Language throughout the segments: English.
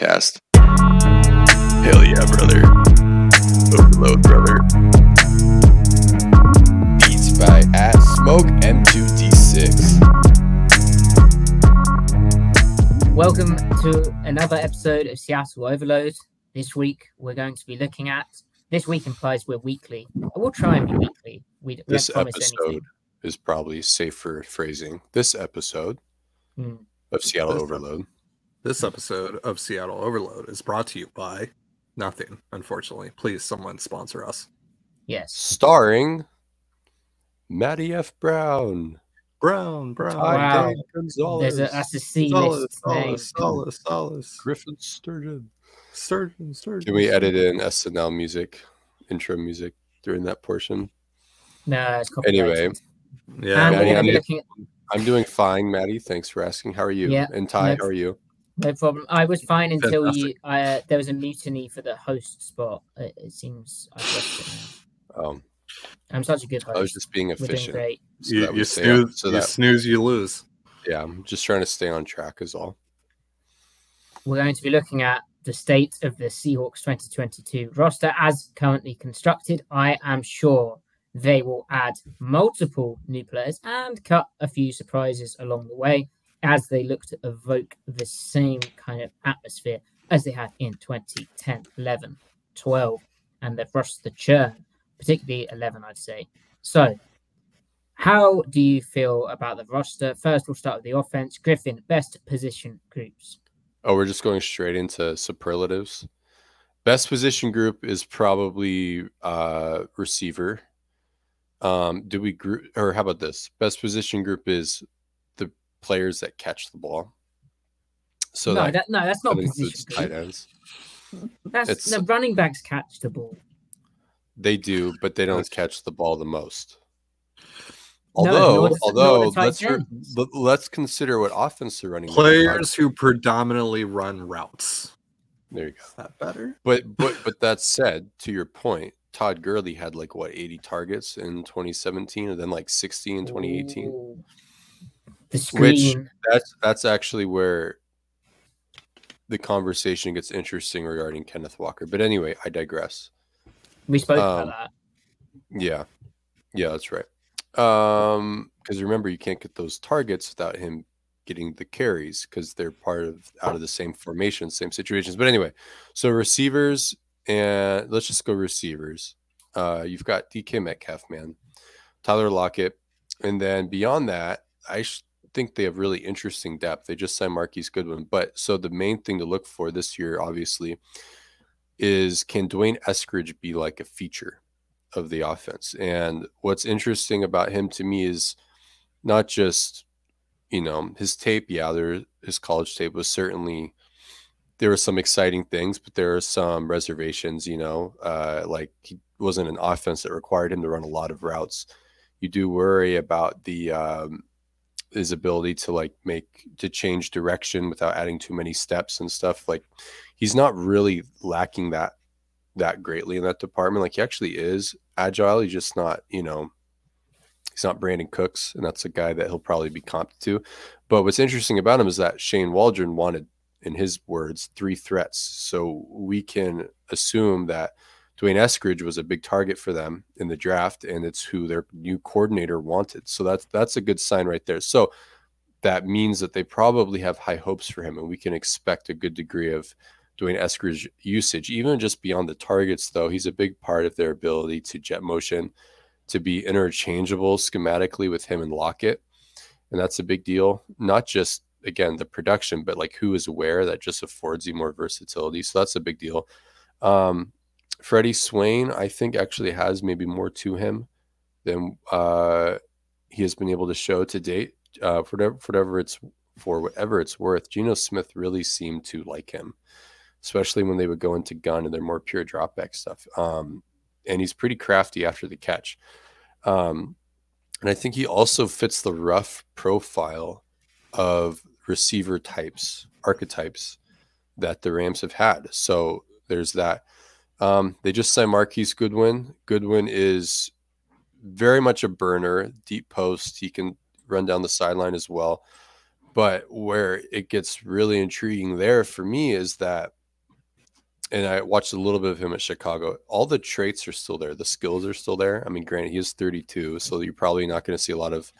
Podcast. Hell yeah, brother. Overload, brother. Beats by at Smoke M2D6. Welcome to another episode of Seattle Overload. This week we're going to be looking at. This week implies we're weekly. We'll try and be weekly. We, we This episode anything. is probably safer phrasing. This episode Hmm. of Seattle Overload. This episode of Seattle Overload is brought to you by nothing, unfortunately. Please, someone sponsor us. Yes. Starring Matty F. Brown. Brown, Brown, Ty Wow. Dan Gonzalez. There's a, that's a C Solace, list name. Solace, Solace, Solace, Griffin Sturgeon. Sturgeon, Sturgeon. Can we edit in SNL music, intro music during that portion? No, it's copyrighted. Anyway, Yeah, um, Maddie, going to I'm be looking I'm doing fine, Maddie. Thanks for asking. How are you? Yeah, and Ty, no how are you? No problem. I was fine until Fantastic. you. Uh, there was a mutiny for the host spot. It, it seems I've lost it now. Um, I'm such a good host. I was just being We're doing efficient. great. so you, you snooze, on- so you that snooze, you lose. yeah, I'm just trying to stay on track is all. we're going to be looking at the state of the Seahawks 2022 roster as currently constructed. I am sure they will add multiple new players and cut a few surprises along the way as they look to evoke the same kind of atmosphere as they had in 2010, 11, 12, and they've rushed the churn, particularly 11, I'd say. So, how do you feel about the roster? First, we'll start with the offense. Griffin, best position groups. Oh, we're just going straight into superlatives. Best position group is probably uh receiver. Um, do we group or how about this? Best position group is players that catch the ball. So no, that, that, no, that's not that position tight ends. That's it's- the running backs catch the ball. They do, but they don't catch the ball the most. Although, nor does- nor although let's re- let- let's consider what offense they're running. Players who predominantly run routes. There you go. Is that better? But but but that said, to your point, Todd Gurley had like what 80 targets in 2017 and then like 60 in 2018. Ooh. The Which- That's that's actually where the conversation gets interesting regarding Kenneth Walker. But anyway, I digress. we spoke um, about that. Yeah. Yeah, that's right. Um because remember you can't get those targets without him getting the carries because they're part of out of the same formation, same situations. But anyway, so receivers and let's just go receivers. Uh you've got DK Metcalf, man, Tyler Lockett, and then beyond that, I sh- think they have really interesting depth. They just signed Marquise Goodwin, but so the main thing to look for this year, obviously, is can D'Wayne Eskridge be like a feature of the offense? And what's interesting about him to me is not just you know his tape. Yeah, there his college tape was certainly there were some exciting things, but there are some reservations. You know, uh, like he wasn't an offense that required him to run a lot of routes. You do worry about the um, his ability to like make to change direction without adding too many steps and stuff. Like he's not really lacking that that greatly in that department. Like he actually is agile. He's just not, you know, He's not Brandin Cooks, and that's a guy that he'll probably be comped to. But what's interesting about him is that Shane Waldron wanted, in his words, three threats. So we can assume that D'Wayne Eskridge was a big target for them in the draft, and it's who their new coordinator wanted. So that's that's a good sign right there. So that means that they probably have high hopes for him, and we can expect a good degree of D'Wayne Eskridge usage, even just beyond the targets. Though he's a big part of their ability to jet motion, to be interchangeable schematically with him and Lockett, and that's a big deal. Not just again the production, but like who is aware that just affords you more versatility. So that's a big deal. Um, Freddie Swain, I think, actually has maybe more to him than uh, he has been able to show to date. Uh, for whatever, for whatever it's for whatever it's worth, Geno Smith really seemed to like him, especially when they would go into gun and they're more pure dropback stuff. Um, and he's pretty crafty after the catch. Um, and I think he also fits the rough profile of receiver types, archetypes that the Rams have had. So there's that. Um, they just signed Marquise Goodwin. Goodwin is very much a burner, deep post. He can run down the sideline as well. But where it gets really intriguing there for me is that, and I watched a little bit of him at Chicago. All the traits are still there. The skills are still there. I mean, granted, he is 32, so you're probably not going to see a lot of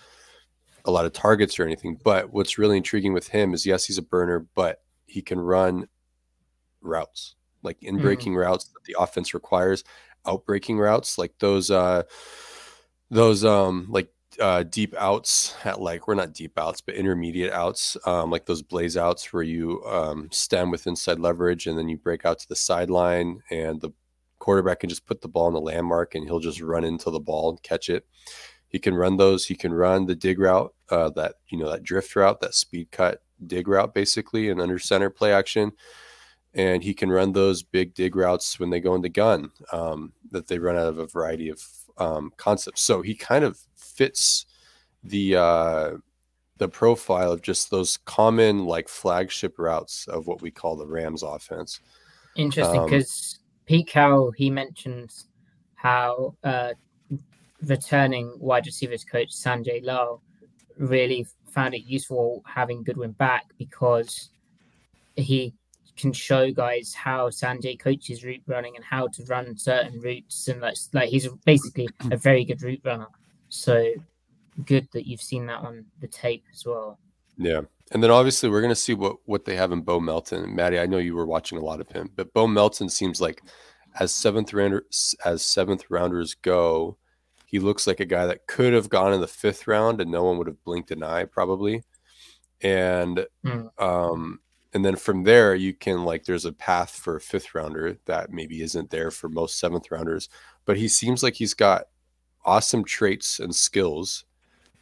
a lot of targets or anything. But what's really intriguing with him is yes, he's a burner, but he can run routes like in breaking mm. routes that the offense requires, out breaking routes like those uh those um like uh deep outs at like we're not deep outs but intermediate outs um like those blaze outs where you um stem with inside leverage and then you break out to the sideline and the quarterback can just put the ball in the landmark and he'll just run into the ball and catch it he can run those he can run the dig route uh that you know that drift route that speed cut dig route basically and under center play action and he can run those big dig routes when they go into gun um, that they run out of a variety of um, concepts. So he kind of fits the uh, the profile of just those common like flagship routes of what we call the Rams offense. Interesting because um, Pete Carroll he mentions how uh, returning wide receivers coach Sanjay Lal really found it useful having Goodwin back because he can show guys how Sanjay coaches route running and how to run certain routes, and like, like he's basically a very good route runner. So good that you've seen that on the tape as well. Yeah, and then obviously we're gonna see what what they have in Bo Melton. Maddie, I know you were watching a lot of him, but Bo Melton seems like as seventh rounder as seventh rounders go, he looks like a guy that could have gone in the fifth round and no one would have blinked an eye probably. And mm. um, and then from there you can like there's a path for a fifth rounder that maybe isn't there for most seventh rounders but he seems like he's got awesome traits and skills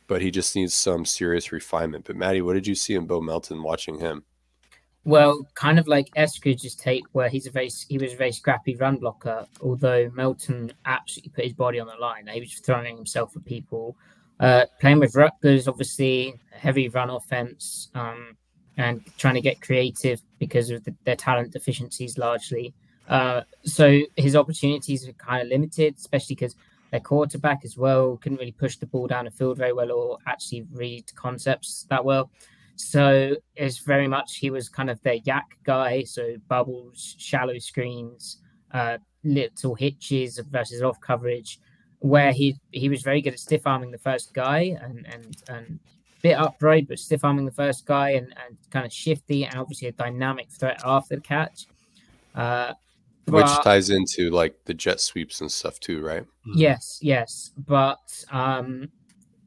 but he just needs some serious refinement. But maddie what did you see in bo melton watching him? Well kind of like eskridge's tape where he's a very he was a very scrappy run blocker although melton absolutely put his body on the line. He was throwing himself at people. Uh, playing with Rutgers, obviously, heavy run offense. Um, and trying to get creative because of the, their talent deficiencies largely. Uh, so his opportunities are kind of limited, especially because their quarterback as well couldn't really push the ball down the field very well or actually read concepts that well. So it's very much he was kind of their yak guy. So bubbles, shallow screens, uh, little hitches versus off coverage, where he he was very good at stiff arming the first guy and and and bit upright, but stiff arming the first guy and, and kind of shifty and obviously a dynamic threat after the catch. Uh, Which ties into like the jet sweeps and stuff too, right? Hmm. Yes, yes. But um,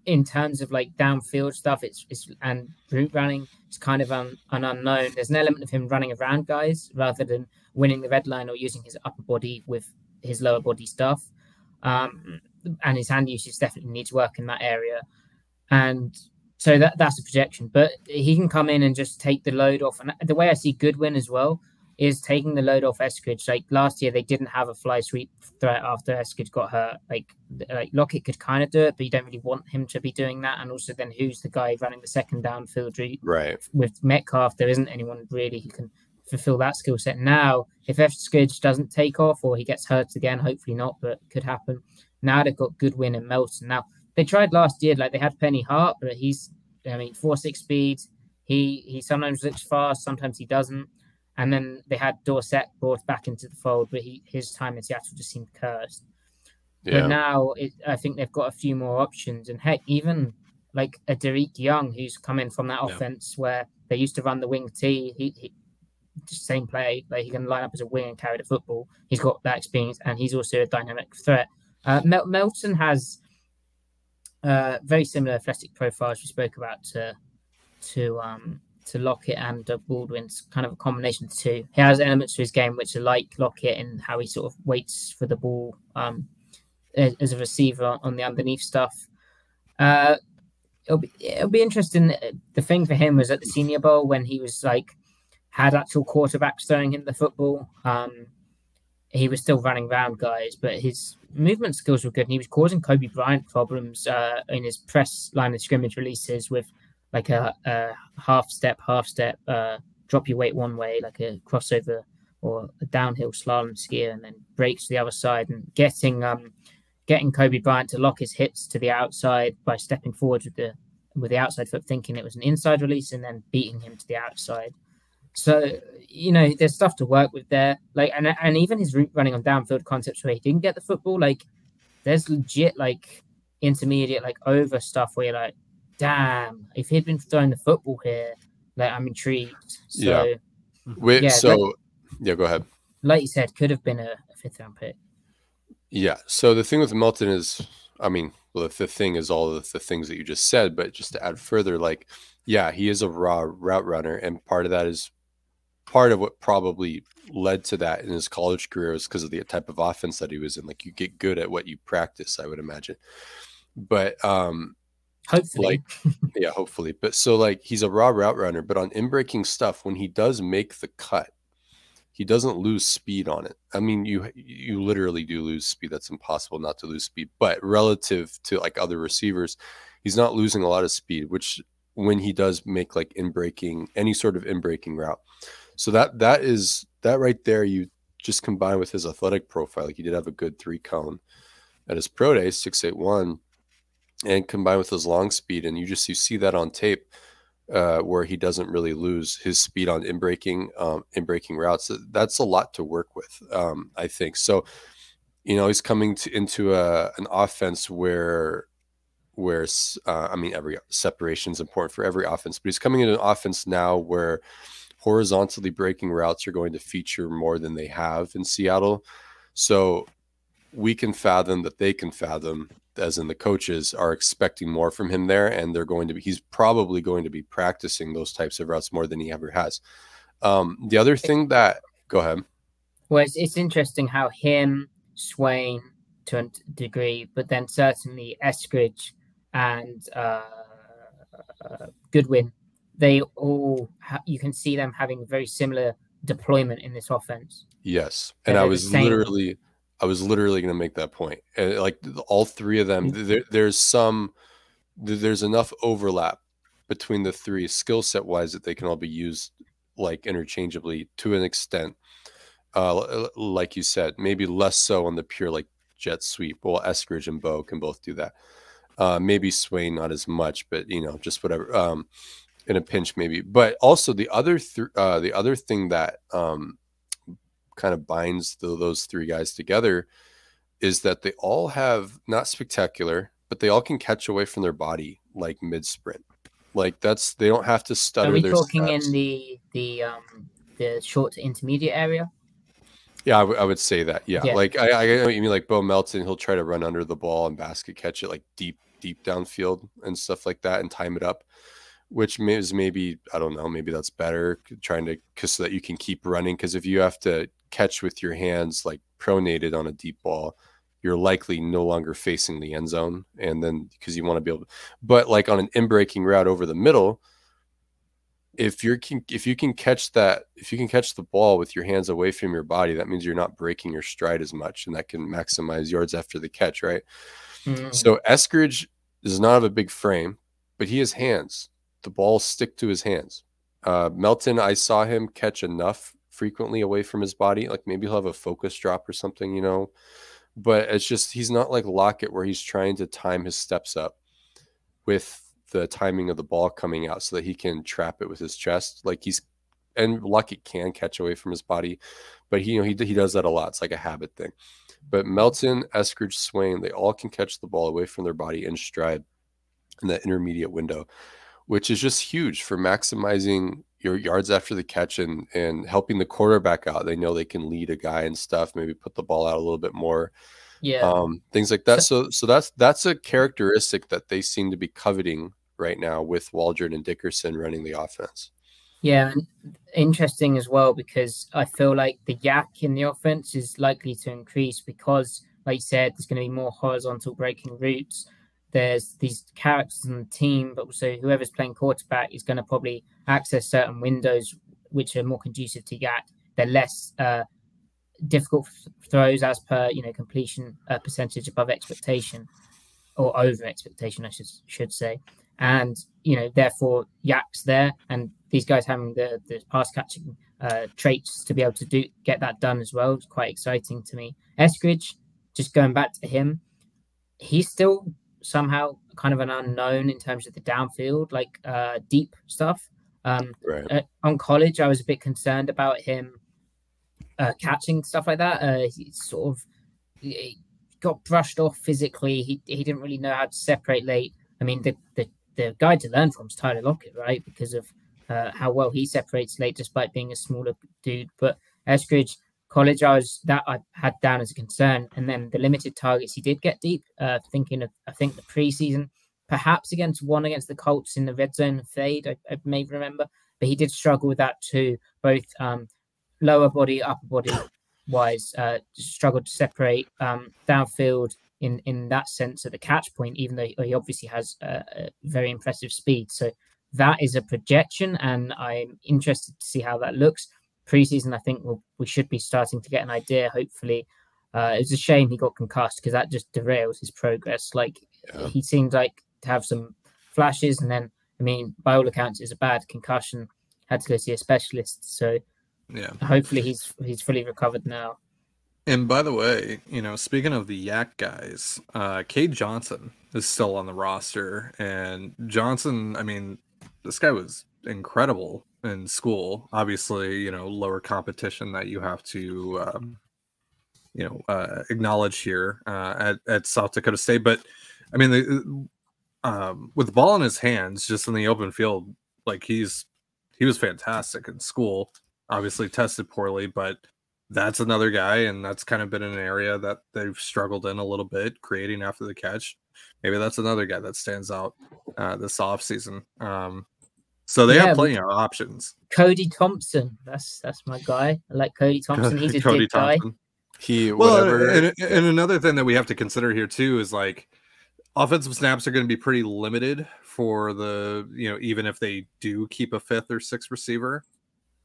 in terms of like downfield stuff, it's, it's and route running, it's kind of um, an unknown. There's an element of him running around guys rather than winning the red line or using his upper body with his lower body stuff. Um, and his hand usage definitely needs work in that area. And so that that's a projection. But he can come in and just take the load off. And the way I see Goodwin as well is taking the load off Eskridge. Like last year, they didn't have a fly sweep threat after Eskridge got hurt. Like like Lockett could kind of do it, but you don't really want him to be doing that. And also, then who's the guy running the second downfield route? Right. With Metcalf, there isn't anyone really who can fulfill that skill set. Now, if Eskridge doesn't take off or he gets hurt again, hopefully not, but could happen. Now they've got Goodwin and Melton. Now they tried last year. Like they had Penny Hart, but he's I mean four six speed. He he sometimes looks fast, sometimes he doesn't. And then they had Dorsett brought back into the fold, but he, his time in Seattle just seemed cursed. Yeah. But now it, I think they've got a few more options. And heck, even like a Dareke Young who's come in from that Yeah. offense where they used to run the wing T. He, he just same play. Like he can line up as a wing and carry the football. He's got that experience, and he's also a dynamic threat. Uh, Mel- Melton has uh, very similar athletic profiles we spoke about to to um to Lockett and uh, Baldwin's kind of a combination of the two. He has elements to his game which are like Lockett in how he sort of waits for the ball um, as, as a receiver on the underneath stuff. Uh, it'll be it'll be interesting. The thing for him was at the Senior Bowl when he was like had actual quarterbacks throwing him the football. Um, he was still running around guys, but his movement skills were good. And he was causing Coby Bryant problems uh, in his press line of scrimmage releases with like a, a half step, half step, uh, drop your weight one way, like a crossover or a downhill slalom skier, and then breaks to the other side and getting um getting Coby Bryant to lock his hips to the outside by stepping forward with the with the outside foot, thinking it was an inside release, and then beating him to the outside. So you know, there's stuff to work with there. Like, and and even his route running on downfield concepts where he didn't get the football, like, there's legit like intermediate, like over stuff where you're like, damn, if he'd been throwing the football here, like, I'm intrigued. So, Yeah. Mm-hmm. Wait, Yeah, so yeah, go ahead. like you said, could have been a, a fifth round pick. Yeah. So the thing with Melton is, I mean, well, the, the thing is all of the things that you just said, but just to add further, like, yeah, he is a raw route runner, and part of that is part of what probably led to that in his college career is because of the type of offense that he was in. Like, you get good at what you practice, I would imagine. But um, Hopefully, like yeah hopefully but so like he's a raw route runner but on in breaking stuff when he does make the cut he doesn't lose speed on it i mean you you literally do lose speed that's impossible not to lose speed but relative to like other receivers he's not losing a lot of speed which when he does make like in breaking any sort of in breaking route so that that is that right there you just combine with his athletic profile like he did have a good three cone at his pro day 681 and combined with his long speed and you just you see that on tape uh, where he doesn't really lose his speed on in breaking um, in breaking routes that's a lot to work with um, i think. So you know he's coming to, into a, an offense where where uh, i mean every separation is important for every offense but he's coming into an offense now where horizontally breaking routes are going to feature more than they have in seattle. So we can fathom that they can fathom as in the coaches are expecting more from him there and they're going to be he's probably going to be practicing those types of routes more than he ever has. Um the other thing that go ahead. Well, it's, it's interesting how him, Swain to a degree, but then certainly Eskridge and uh, uh, Goodwin, they all ha- you can see them having very similar deployment in this offense. yes. And i they're the was literally i was literally going to make that point. Uh, like all three of them there, there's some there's enough overlap between the three skill set wise that they can all be used like interchangeably to an extent. Uh like you said maybe less so on the pure like jet sweep. Well eskridge and bo can both do that. Uh maybe swain not as much but you know just whatever. Um in a pinch maybe but also the other th- uh the other thing that um kind of binds the, those three guys together is that they all have not spectacular but they all can catch away from their body like mid sprint like that's they don't have to stutter Are we their talking steps. in the the um the short to intermediate area? Yeah, I, w- I would say that. Yeah, Yeah. like I, I you mean like Bo Melton, he'll try to run under the ball and basket catch it like deep, deep downfield and stuff like that, and time it up, which is maybe I don't know, maybe that's better trying to cause so that you can keep running. Because if you have to catch with your hands like pronated on a deep ball, you're likely no longer facing the end zone, and then because you want to be able, but like on an in breaking route over the middle, if you're can if you can catch that if you can catch the ball with your hands away from your body that means you're not breaking your stride as much and that can maximize yards after the catch right Mm. so eskridge does not have a big frame but he has hands the balls stick to his hands uh, melton i saw him catch enough frequently away from his body like maybe he'll have a focus drop or something you know but it's just he's not like Lockett where he's trying to time his steps up with the timing of the ball coming out so that he can trap it with his chest. Like he's and Lockett can catch away from his body, but he you know he he does that a lot. It's like a habit thing. But Melton, Eskridge, Swain, they all can catch the ball away from their body in stride in that intermediate window, which is just huge for maximizing your yards after the catch and and helping the quarterback out. They know they can lead a guy and stuff, maybe put the ball out a little bit more. Yeah. Um, things like that. So so that's that's a characteristic that they seem to be coveting right now with Waldron and Dickerson running the offense. Yeah, and interesting as well because I feel like the yak in the offense is likely to increase because, like you said, there's going to be more horizontal breaking routes. There's these characters in the team, but also whoever's playing quarterback is going to probably access certain windows which are more conducive to YAC. They're less uh, difficult throws as per you know completion uh, percentage above expectation or over expectation, I should should say and you know therefore YAC's there and these guys having the the pass catching uh, traits to be able to do get that done as well is quite exciting to me. Eskridge, just going back to him, he's still somehow kind of an unknown in terms of the downfield, like uh, deep stuff. Um, Right. on college, I was a bit concerned about him uh, catching stuff like that. Uh, he sort of he got brushed off physically. He he didn't really know how to separate late. I mean, the the, the guy to learn from is Tyler Lockett, right? Because of uh, how well he separates late, despite being a smaller dude. But Eskridge, college, I was that I had down as a concern, and then the limited targets he did get deep. Uh, thinking of I think the preseason, perhaps against one against the Colts in the red zone fade, I, I may remember, but he did struggle with that too, both um, lower body, upper body wise, uh, struggled to separate um, downfield in in that sense at the catch point, even though he obviously has a, a very impressive speed. So that is a projection, and I'm interested to see how that looks. Preseason, I think we'll, we should be starting to get an idea. Hopefully, uh, it was a shame he got concussed because that just derails his progress. Like Yeah. he seemed like to have some flashes, and then I mean, by all accounts, it's a bad concussion. Had to go see a specialist. So Yeah. hopefully, he's he's fully recovered now. And by the way, you know, speaking of the Yak guys, uh Cade Johnson is still on the roster. And Johnson, I mean, this guy was incredible in school. Obviously, you know, lower competition that you have to um, you know, uh acknowledge here uh at, at South Dakota State. But I mean the um with the ball in his hands, just in the open field, like he's he was fantastic in school. Obviously tested poorly, but that's another guy, and that's kind of been an area that they've struggled in a little bit, creating after the catch. Maybe that's another guy that stands out uh, this offseason. Um, so they Yeah, have plenty of options. Cody Thompson, that's that's my guy. I like Cody Thompson. He's a big guy. He Well, whatever. and, and another thing that we have to consider here too is like offensive snaps are going to be pretty limited for the you know even if they do keep a fifth or sixth receiver,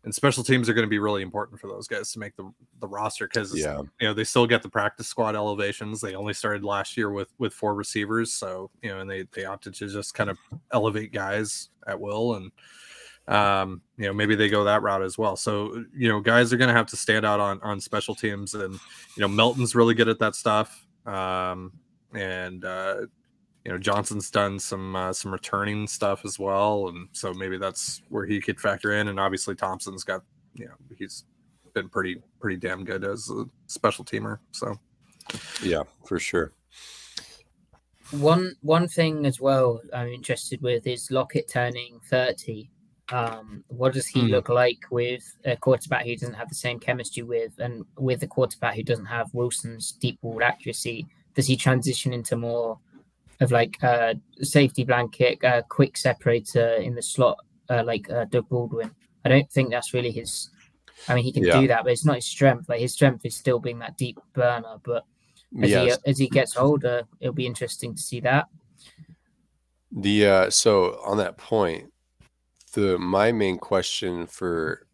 and special teams are going to be really important for those guys to make the the roster because Yeah. you know they still get the practice squad elevations. They only started last year with with four receivers, so you know, and they they opted to just kind of elevate guys at will and um you know maybe they go that route as well so you know guys are going to have to stand out on on special teams and you know melton's really good at that stuff um and uh you know johnson's done some uh, some returning stuff as well and so maybe that's where he could factor in and obviously thompson's got you know he's been pretty pretty damn good as a special teamer so yeah, for sure. One one thing as well I'm interested with is Lockett turning 30. Um, what does he Hmm. look like with a quarterback who doesn't have the same chemistry with, and with a quarterback who doesn't have Wilson's deep ball accuracy? Does he transition into more of like a safety blanket, a quick separator in the slot, uh, like uh, Doug Baldwin? I don't think that's really his. I mean, he can Yeah. do that, but it's not his strength. Like his strength is still being that deep burner. But as Yes. he as he gets older, it'll be interesting to see that. The uh so on that point, the my main question for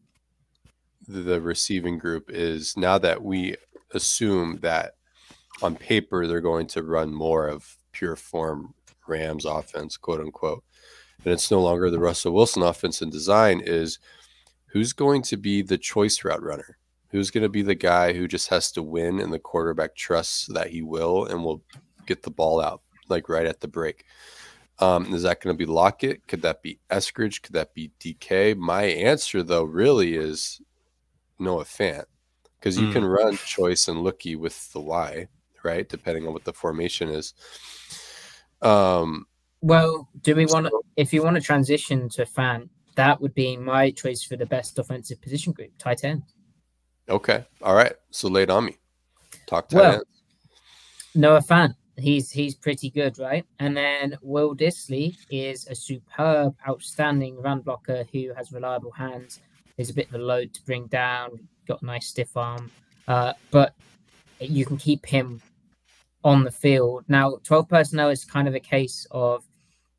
the receiving group is now that we assume that on paper they're going to run more of pure form Rams offense, quote unquote, and it's no longer the Russell Wilson offense and design is who's going to be the choice route runner? Who's going to be the guy who just has to win and the quarterback trusts that he will and will get the ball out like right at the break? Um, is that going to be Lockett? Could that be Eskridge? Could that be DK? My answer, though, really is Noah Fant because you Mm. can run choice and looky with the Y, right? Depending on what the formation is. Um, Well, do we want to, if you want to transition to Fant, that would be my choice for the best offensive position group, tight end. okay. All right. So it on me. Talk tight Well, end. Noah Fant, he's he's pretty good, right? And then Will Dissly is a superb, outstanding run blocker who has reliable hands. Is a bit of a load to bring down. Got a nice stiff arm, uh, but you can keep him on the field. Now, twelve personnel is kind of a case of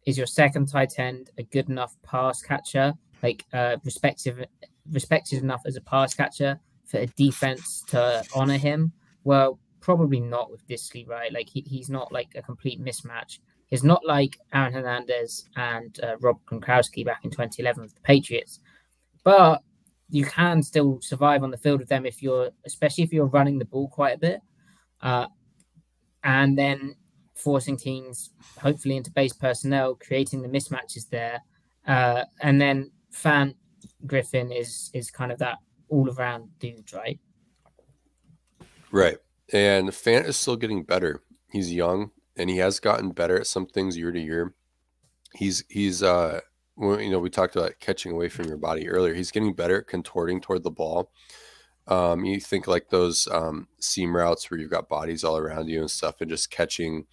is your second tight end a good enough pass catcher, like uh, respective respected enough as a pass catcher for a defense to honor him? Well, probably not with Dissly, right? Like he, he's not like a complete mismatch. He's not like Aaron Hernandez and uh, Rob Gronkowski back in 2011 with the Patriots, but you can still survive on the field with them if you're, especially if you're running the ball quite a bit, uh, and then forcing teams hopefully into base personnel, creating the mismatches there, uh, and then Fant Griffin is is kind of that all around dude, right? Right. And Fant is still getting better. He's young and he has gotten better at some things year to year. He's he's uh you know, we talked about catching away from your body earlier. He's getting better at contorting toward the ball. Um, you think like those um, seam routes where you've got bodies all around you and stuff, and just catching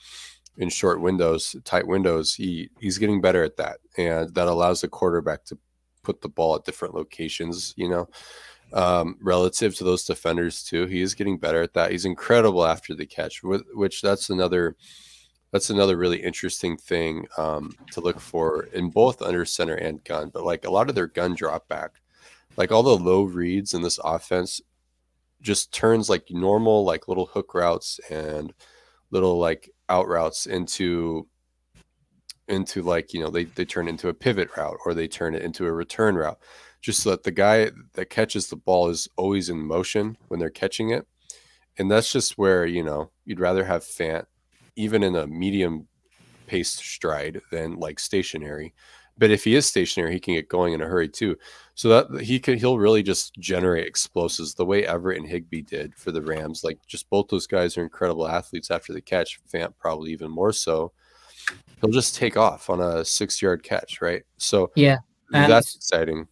in short windows, tight windows. He he's getting better at that, and that allows the quarterback to put the ball at different locations. You know, um, relative to those defenders too. He is getting better at that. He's incredible after the catch, wh- which that's another that's another really interesting thing um, to look for in both under center and gun. But like a lot of their gun drop back, like all the low reads in this offense, just turns like normal like little hook routes and little like out routes into into like you know they they turn into a pivot route or they turn it into a return route just so that the guy that catches the ball is always in motion when they're catching it. And that's just where, you know, you'd rather have Fant even in a medium paced stride than like stationary. But if he is stationary, he can get going in a hurry too. So that he can he'll really just generate explosives the way Everett and Higbee did for the Rams. Like just both those guys are incredible athletes after the catch. Fant probably even more so. He'll just take off on a six yard catch, right? So Yeah. And- that's exciting.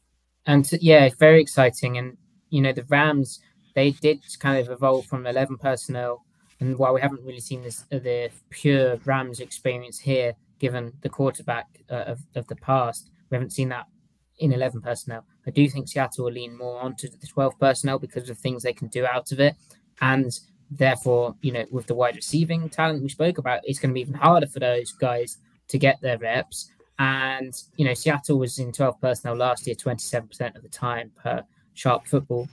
and yeah, very exciting. And you know, the Rams they did kind of evolve from eleven personnel, and while we haven't really seen this uh, the pure Rams experience here, given the quarterback uh, of of the past, we haven't seen that in eleven personnel. I do think Seattle will lean more onto the twelve personnel because of things they can do out of it, and therefore, you know, with the wide receiving talent we spoke about, it's going to be even harder for those guys to get their reps. And you know, Seattle was in 12 personnel last year, 27% of the time per sharp football.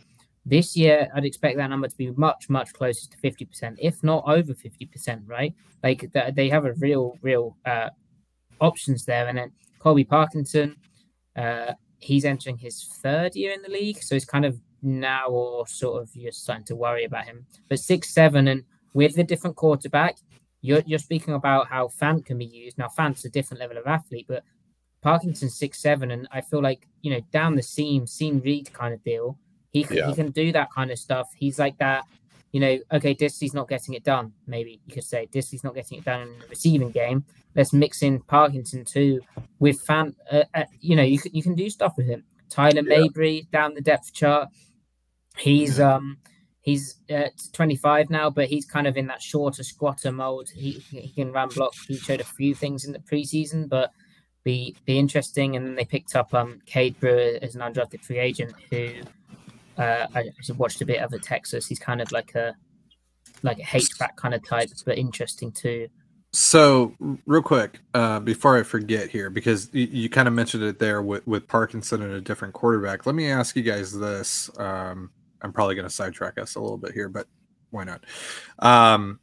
This year, I'd expect that number to be much, much closer to 50%, if not over 50%, right? Like they have a real, real uh, options there. And then Colby Parkinson, uh, he's entering his third year in the league. So it's kind of now or sort of you're starting to worry about him. But six, seven, and with the different quarterback, you're, you're speaking about how Fant can be used. Now, Fant's a different level of athlete, but Parkinson six seven, and I feel like you know down the seam, seam read kind of deal. He can, Yeah. he can do that kind of stuff. He's like that. You know, okay, Dissly's not getting it done. Maybe you could say Dissly's not getting it done in the receiving game. Let's mix in Parkinson too with Fant. Uh, uh, you know, you can you can do stuff with him. Tyler Yeah. Mabry down the depth chart. He's um he's uh, 25 now, but he's kind of in that shorter squatter mold. He he can run block. He showed a few things in the preseason, but be be interesting. And then they picked up um Cade Brewer as an undrafted free agent who uh, I actually watched a bit of at Texas. He's kind of like a like a H back kind of type, but interesting too. So, real quick, uh, before I forget here, because you, you kind of mentioned it there with, with Parkinson and a different quarterback. Let me ask you guys this. Um, I'm probably going to sidetrack us a little bit here, but why not? Um,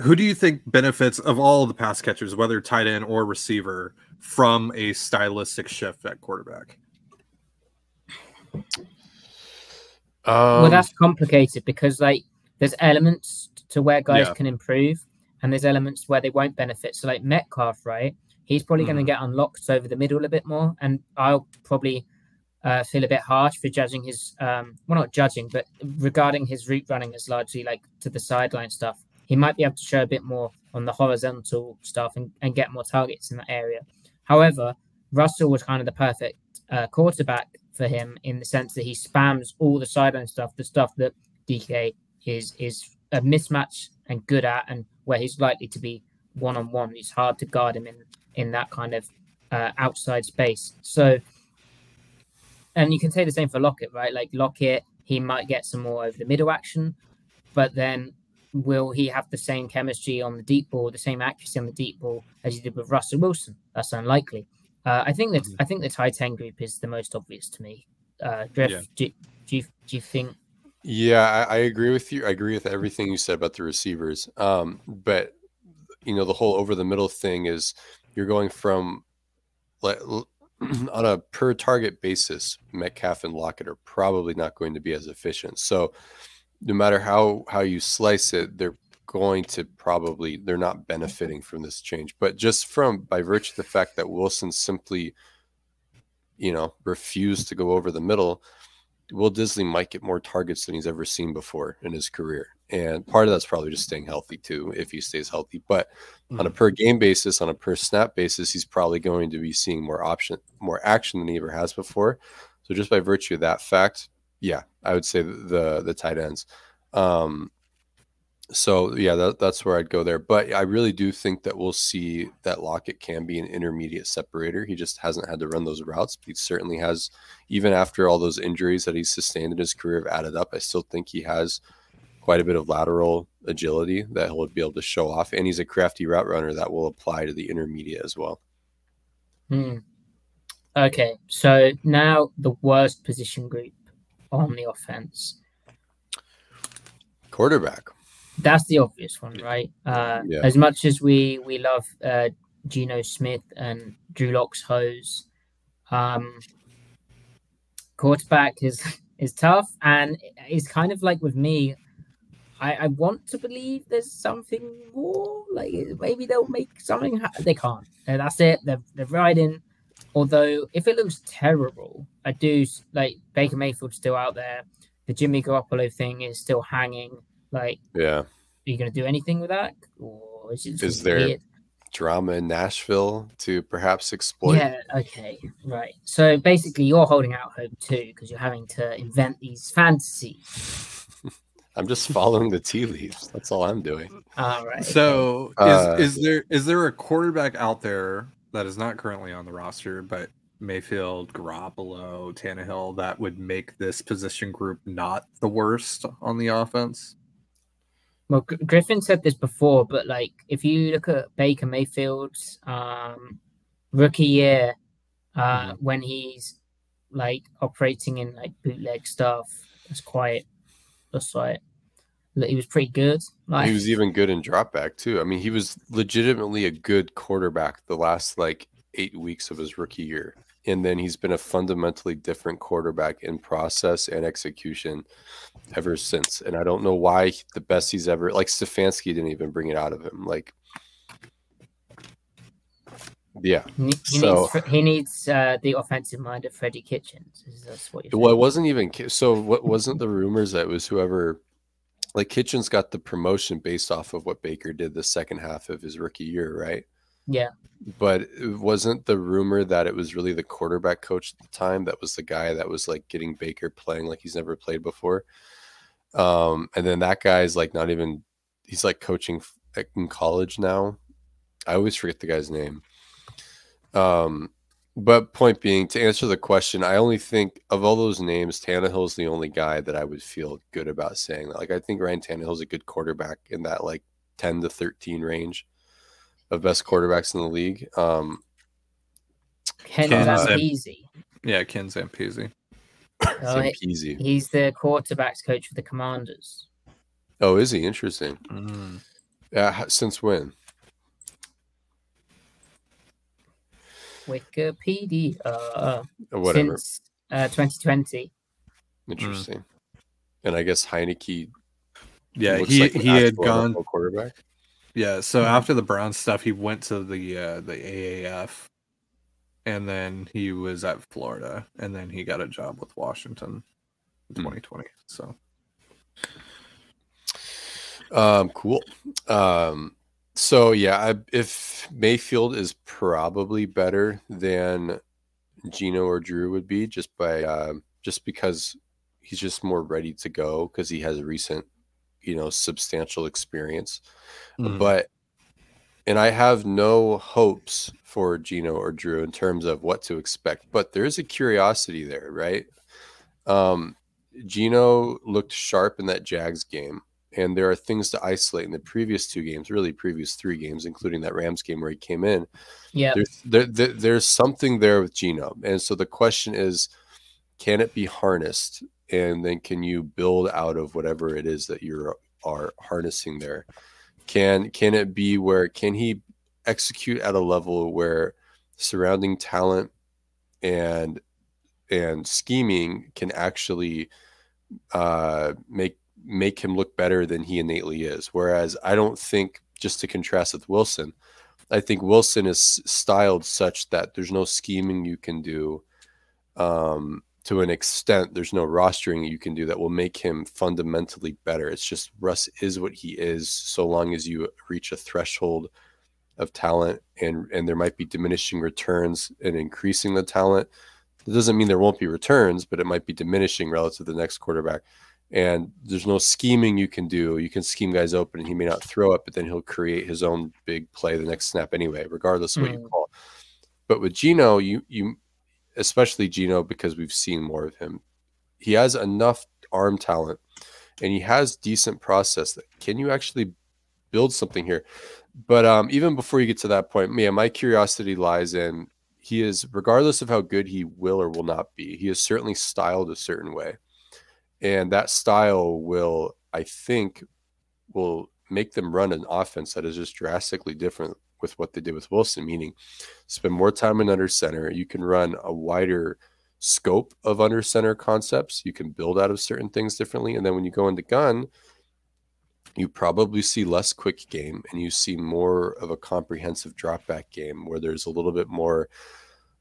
who do you think benefits of all the pass catchers, whether tight end or receiver, from a stylistic shift at quarterback? Um, well, that's complicated because like there's elements to where guys Yeah. can improve, and there's elements where they won't benefit. So like Metcalf, right? He's probably going Mhm. to get unlocked over the middle a bit more, and I'll probably uh, feel a bit harsh for judging his um well not judging, but regarding his route running as largely like to the sideline stuff. He might be able to show a bit more on the horizontal stuff and, and get more targets in that area. However, Russell was kind of the perfect uh, quarterback for him in the sense that he spams all the sideline stuff, the stuff that DK is is a mismatch and good at, and where he's likely to be one on one. It's hard to guard him in in that kind of uh, outside space. So, and you can say the same for Lockett, right? Like Lockett, he might get some more over the middle action, but then will he have the same chemistry on the deep ball, the same accuracy on the deep ball as he did with Russell Wilson? That's unlikely. Uh, I think that I think the tight end group is the most obvious to me. Uh, Yeah. do, do you do you think? Yeah, I, I agree with you. I agree with everything you said about the receivers. Um, but you know, the whole over the middle thing is you're going from like on a per target basis, Metcalf and Lockett are probably not going to be as efficient. So no matter how how you slice it, they're going to probably they're not benefiting from this change. But just from by virtue of the fact that Wilson simply, you know, refused to go over the middle, Will Dissly might get more targets than he's ever seen before in his career. And part of that's probably just staying healthy too, if he stays healthy. But on a per game basis, on a per snap basis, he's probably going to be seeing more option, more action than he ever has before. So just by virtue of that fact, yeah, I would say the the tight ends. Um, so yeah, that, that's where I'd go there. But I really do think that we'll see that Lockett can be an intermediate separator. He just hasn't had to run those routes. But he certainly has, even after all those injuries that he's sustained in his career have added up. I still think he has quite a bit of lateral agility that he'll be able to show off, and he's a crafty route runner that will apply to the intermediate as well. Hmm. Okay, so now the worst position group on the offense. Quarterback. That's the obvious one, right? Uh, Yeah. As much as we we love uh, Geno Smith and Drew Locks hose, um, quarterback is is tough, and it's kind of like with me. I, I want to believe there's something more. Like maybe they'll make something. Ha- they can't. And that's it. They're they're riding. Although if it looks terrible, I do like Baker Mayfield's still out there. The Jimmy Garoppolo thing is still hanging. Like Yeah. are you going to do anything with that, or is it Is there weird? Drama in Nashville to perhaps exploit. Yeah. Okay. Right. So basically, you're holding out hope too because you're having to invent these fantasies. I'm just following the tea leaves. That's all I'm doing. All right. So Uh, is is there is there a quarterback out there that is not currently on the roster, but Mayfield, Garoppolo, Tannehill that would make this position group not the worst on the offense? Well, Griffin said this before, but like if you look at Baker Mayfield's um, rookie year, uh, when he's like operating in like bootleg stuff, it's quite. That's like he was pretty good. Like He was even good in dropback too. I mean, he was legitimately a good quarterback the last like eight weeks of his rookie year. And then he's been a fundamentally different quarterback in process and execution ever since. And I don't know why the best he's ever like Stefanski didn't even bring it out of him. Like, yeah. he, so- needs he needs uh, the offensive mind of Freddie Kitchens. Is that's what you're Well, it wasn't even so. What wasn't the rumors that it was whoever, like Kitchens got the promotion based off of what Baker did the second half of his rookie year, right? Yeah. But it wasn't the rumor that it was really the quarterback coach at the time that was the guy that was like getting Baker playing like he's never played before. Um, and then that guy's like not even he's like coaching in college now. I always forget the guy's name. Um, but point being, to answer the question, I only think of all those names, Tannehill's the only guy that I would feel good about saying that. Like I think Ryan Tannehill's a good quarterback in that like 10 to 13 range of best quarterbacks in the league. Um, Ken Ken Zampese. Yeah, Ken Zampese. Oh, he- easy. he's the quarterbacks coach for the Commanders. Oh, is he interesting? Mm. Yeah, h- since when? Wikipedia. Uh, whatever. Since uh, 2020. Interesting. and I guess Heinicke. Yeah, looks he like he had gone. Quarterback. Yeah, so after the Browns stuff, he went to the uh, the AAF, and then he was at Florida, and then he got a job with Washington in Hmm. 2020. So Um, cool. Um, so yeah, I, if Mayfield is probably better than Geno or Drew would be, just by um, just because he's just more ready to go because he has a recent, you know, substantial experience. Mhm. But and I have no hopes for Geno or Drew in terms of what to expect, but there is a curiosity there, right? Um, Geno looked sharp in that Jags game, and there are things to isolate in the previous two games, really previous three games, including that Rams game where he came in. Yeah. There's there, there, there's something there with Geno, and so the question is, can it be harnessed, and then can you build out of whatever it is that you are harnessing there? Can can it be where can he execute at a level where surrounding talent and and scheming can actually uh, make make him look better than he innately is. Whereas I don't think, just to contrast with Wilson, I think Wilson is styled such that there's no scheming you can do. Um, to an extent, there's no rostering you can do that will make him fundamentally better. It's just Russ is what he is, so long as you reach a threshold of talent and and there might be diminishing returns and increasing the talent. It doesn't mean there won't be returns, but it might be diminishing relative to the next quarterback. And there's no scheming you can do. You can scheme guys open and he may not throw it, but then he'll create his own big play the next snap anyway, regardless of what you Mm. call. it. But with Geno, you you especially Geno, because we've seen more of him, he has enough arm talent and he has decent process that can you actually build something here? But um, even before you get to that point, yeah, my curiosity lies in he is, regardless of how good he will or will not be, he is certainly styled a certain way. And that style will, I think, will make them run an offense that is just drastically different with what they did with Wilson, meaning spend more time in under center. You can run a wider scope of under center concepts. You can build out of certain things differently. And then when you go into gun, you probably see less quick game and you see more of a comprehensive drop back game where there's a little bit more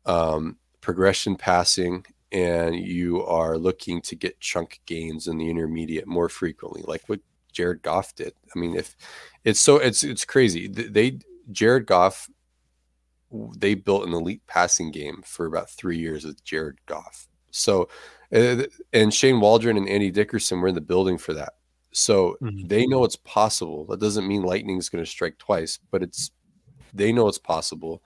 um, progression passing and you are looking to get chunk gains in the intermediate more frequently, like what Jared Goff did. I mean, if it's so it's it's crazy. They Jared Goff they built an elite passing game for about three years with Jared Goff. So, uh, and Shane Waldron and Andy Dickerson were in the building for that. So Mhm. they know it's possible. That doesn't mean lightning's going to strike twice, but it's they know it's possible.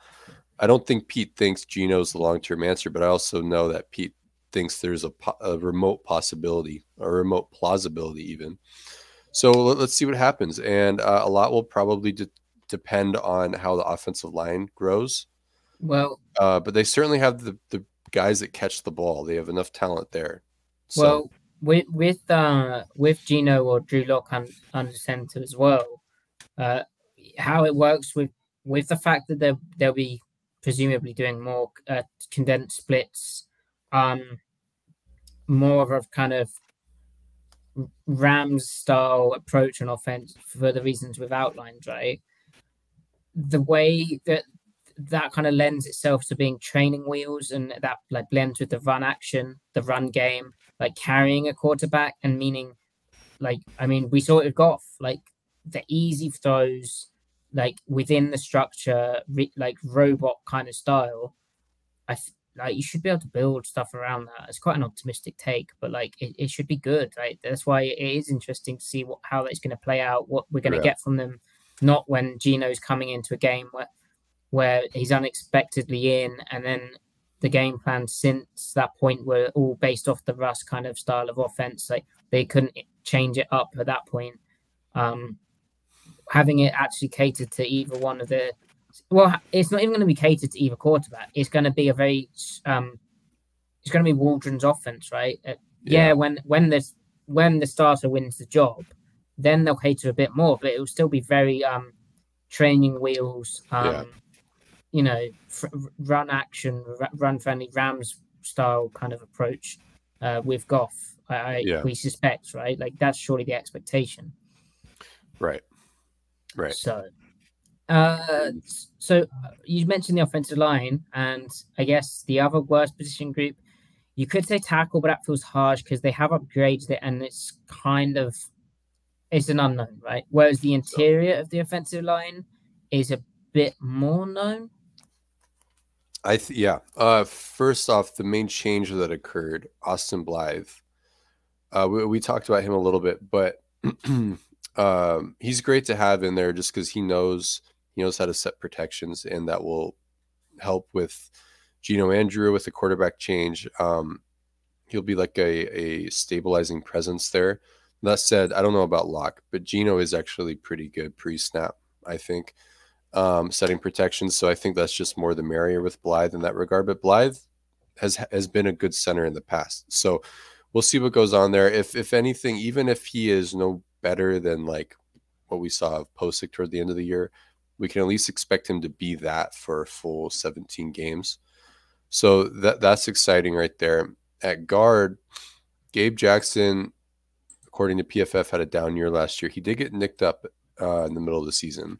I don't think Pete thinks Geno's the long term answer, but I also know that Pete thinks there's a, po- a remote possibility, a remote plausibility, even. So let, us see what happens. And uh, a lot will probably de- depend on how the offensive line grows. Well, Uh, but they certainly have the, the guys that catch the ball. They have enough talent there. So, well, with with uh with Geno or Drew Lock un, under center as well, uh, how it works with with the fact that they'll they'll be presumably doing more uh, condensed splits, um, more of a kind of Rams style approach on offense for the reasons we've outlined, right? The way that that kind of lends itself to being training wheels and that like blends with the run action, the run game, like carrying a quarterback and meaning like I mean we saw it with Goff, like the easy throws, like within the structure, re- like robot kind of style. I th- like you should be able to build stuff around that. It's quite an optimistic take, but like it, it should be good, right? That's why it is interesting to see what how that's going to play out, what we're going to Yeah. get from them. Not when Geno's coming into a game where where he's unexpectedly in, and then the game plan since that point were all based off the Russ kind of style of offense. Like they couldn't change it up at that point. Um, having it actually catered to either one of the well, it's not even going to be catered to either quarterback. It's going to be a very um, it's going to be Waldron's offense, right? Uh, yeah. Yeah. when when the when the starter wins the job, then they'll cater a bit more, but it will still be very um, training wheels. Um, Yeah. You know, fr- run action, r- run friendly Rams style kind of approach uh, with Goff. I, I Yeah. we suspect, right? Like that's surely the expectation. Right. Right. So, uh, so uh, you mentioned the offensive line, and I guess the other worst position group. You could say tackle, but that feels harsh because they have upgraded it, and it's kind of it's an unknown, right? Whereas the interior of the offensive line is a bit more known. I th- yeah. Uh, first off, the main change that occurred, Austin Blythe. Uh, we, we talked about him a little bit, but um, he's great to have in there just because he knows he knows how to set protections, and that will help with Geno Andrew with the quarterback change. Um, he'll be like a, a stabilizing presence there. That said, I don't know about Lock, but Geno is actually pretty good pre-snap. I think um, setting protections. So I think that's just more the merrier with Blythe in that regard. But Blythe has has been a good center in the past. So we'll see what goes on there. If if anything, even if he is no better than like what we saw of Pocic toward the end of the year, we can at least expect him to be that for a full 17 games. So that that's exciting right there. At guard, Gabe Jackson, according to PFF, had a down year last year. He did get nicked up uh, in the middle of the season.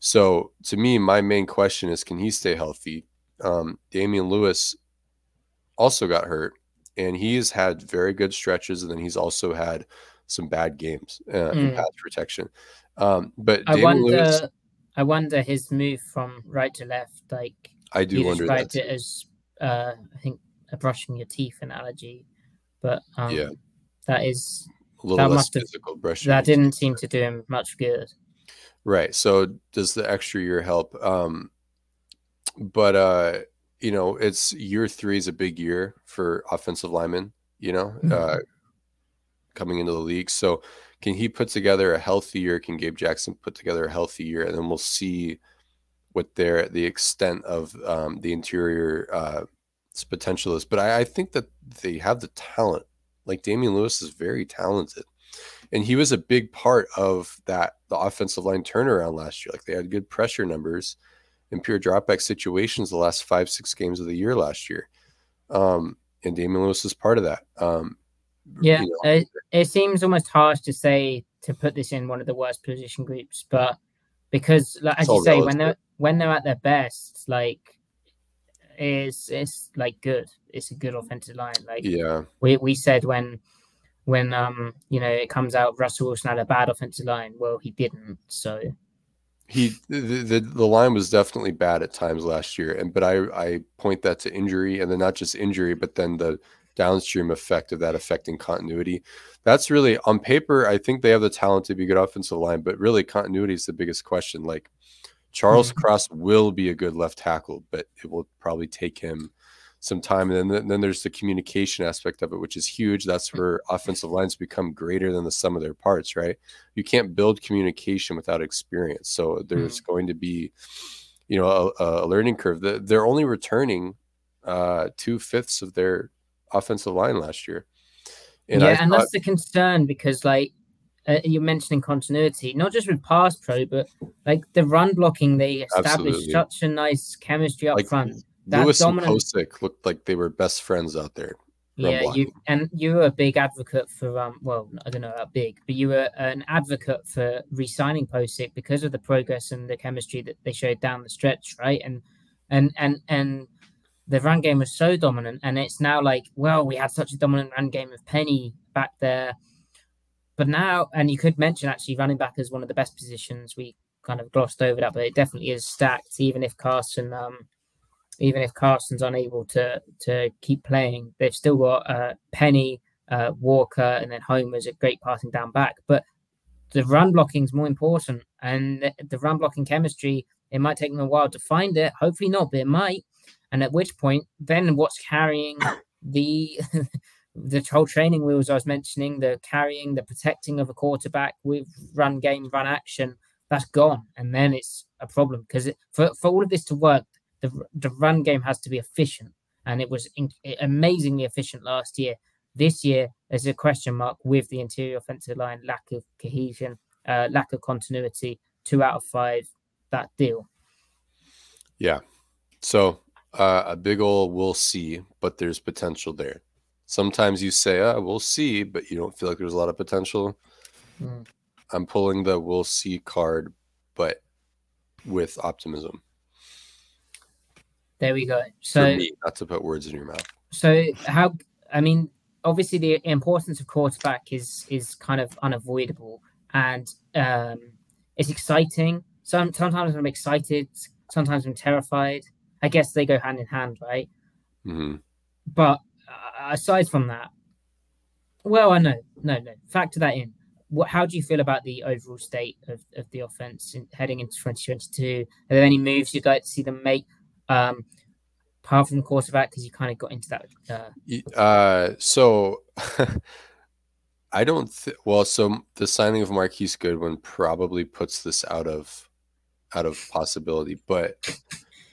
So to me, my main question is, can he stay healthy? Um, Damien Lewis also got hurt, and he has had very good stretches, and then he's also had some bad games uh, in Mm. pass protection. Um, but I Damien wonder. Lewis, I wonder his move from right to left. Like I do you wonder that. it as, uh, I think, a brushing your teeth analogy, but um, Yeah. that is A little that less must have- brushing. that didn't seem to do him much good. Right. So does the extra year help? Um, but uh, you know, it's year three is a big year for offensive linemen. You know, uh, coming into the league. So can he put together a healthy year? Can Gabe Jackson put together a healthy year? And then we'll see what their the extent of um, the interior uh, potential is. But I, I think that they have the talent. Like Damien Lewis is very talented and he was a big part of that the offensive line turnaround last year. Like they had good pressure numbers in pure dropback situations the last five six games of the year last year, um, and Damien Lewis is part of that. Um, Yeah, you know, it, it seems almost harsh to say to put this in one of the worst position groups, but because, like, as It's you say, when they're when they're at their best, like, it's it's like good. It's a good offensive line. Like yeah, we we said when when um you know it comes out Russell Wilson had a bad offensive line. Well, he didn't. So he the, the the line was definitely bad at times last year, and but I I point that to injury, and then not just injury, but then the downstream effect of that affecting continuity. That's really on paper. I think they have the talent to be a good offensive line, but really continuity is the biggest question. Like Charles mm-hmm. Cross will be a good left tackle, but it will probably take him some time. And then, then there's the communication aspect of it, which is huge. That's mm-hmm. where offensive lines become greater than the sum of their parts, right? You can't build communication without experience. So there's mm-hmm. going to be, you know, a, a learning curve. They're only returning uh, two fifths of their offensive line last year. And yeah, I and thought, that's the concern because like uh, you're mentioning continuity, not just with pass pro, but like the run blocking. They established Absolutely. such a nice chemistry up Like, front. that Lewis dominant- and Pocic looked like they were best friends out there. Yeah, you and you were a big advocate for um. Well, I don't know how big, but you were an advocate for re-signing Pocic because of the progress and the chemistry that they showed down the stretch, right? And and and and the run game was so dominant, and it's now like, well, we had such a dominant run game of Penny back there, but now, and you could mention actually running back as one of the best positions. We kind of glossed over that, but it definitely is stacked. Even if Carson, um, even if Carson's unable to to keep playing, they've still got uh, Penny, uh, Walker, and then Homer's a great passing down back. But the run blocking is more important, and the, the run blocking chemistry. It might take them a while to find it. Hopefully not, but it might. And at which point, then what's carrying the the whole training wheels I was mentioning, the carrying, the protecting of a quarterback with run game, run action, that's gone, and then it's a problem because for for all of this to work, the the run game has to be efficient, and it was in, amazingly efficient last year. This year, there's a question mark with the interior offensive line, lack of cohesion, uh, lack of continuity. Two out of five, that deal. Yeah. So uh, a big old we'll see, but there's potential there. Sometimes you say, "Ah, we'll see," but you don't feel like there's a lot of potential. Mm. I'm pulling the "we'll see" card, but with optimism. There we go. So me, not to put words in your mouth. So how? I mean, obviously the importance of quarterback is is kind of unavoidable, and um, it's exciting. Some sometimes I'm excited, sometimes I'm terrified. I guess they go hand in hand, right? hmm But aside from that, well, I know, no, no. Factor that in. What? How do you feel about the overall state of, of the offense in, heading into 2022? Are there any moves you'd like to see them make? Um, apart from quarterback, because you kind of got into that. Uh, Uh, so I don't. Well, so the signing of Marquise Goodwin probably puts this out of out of possibility. But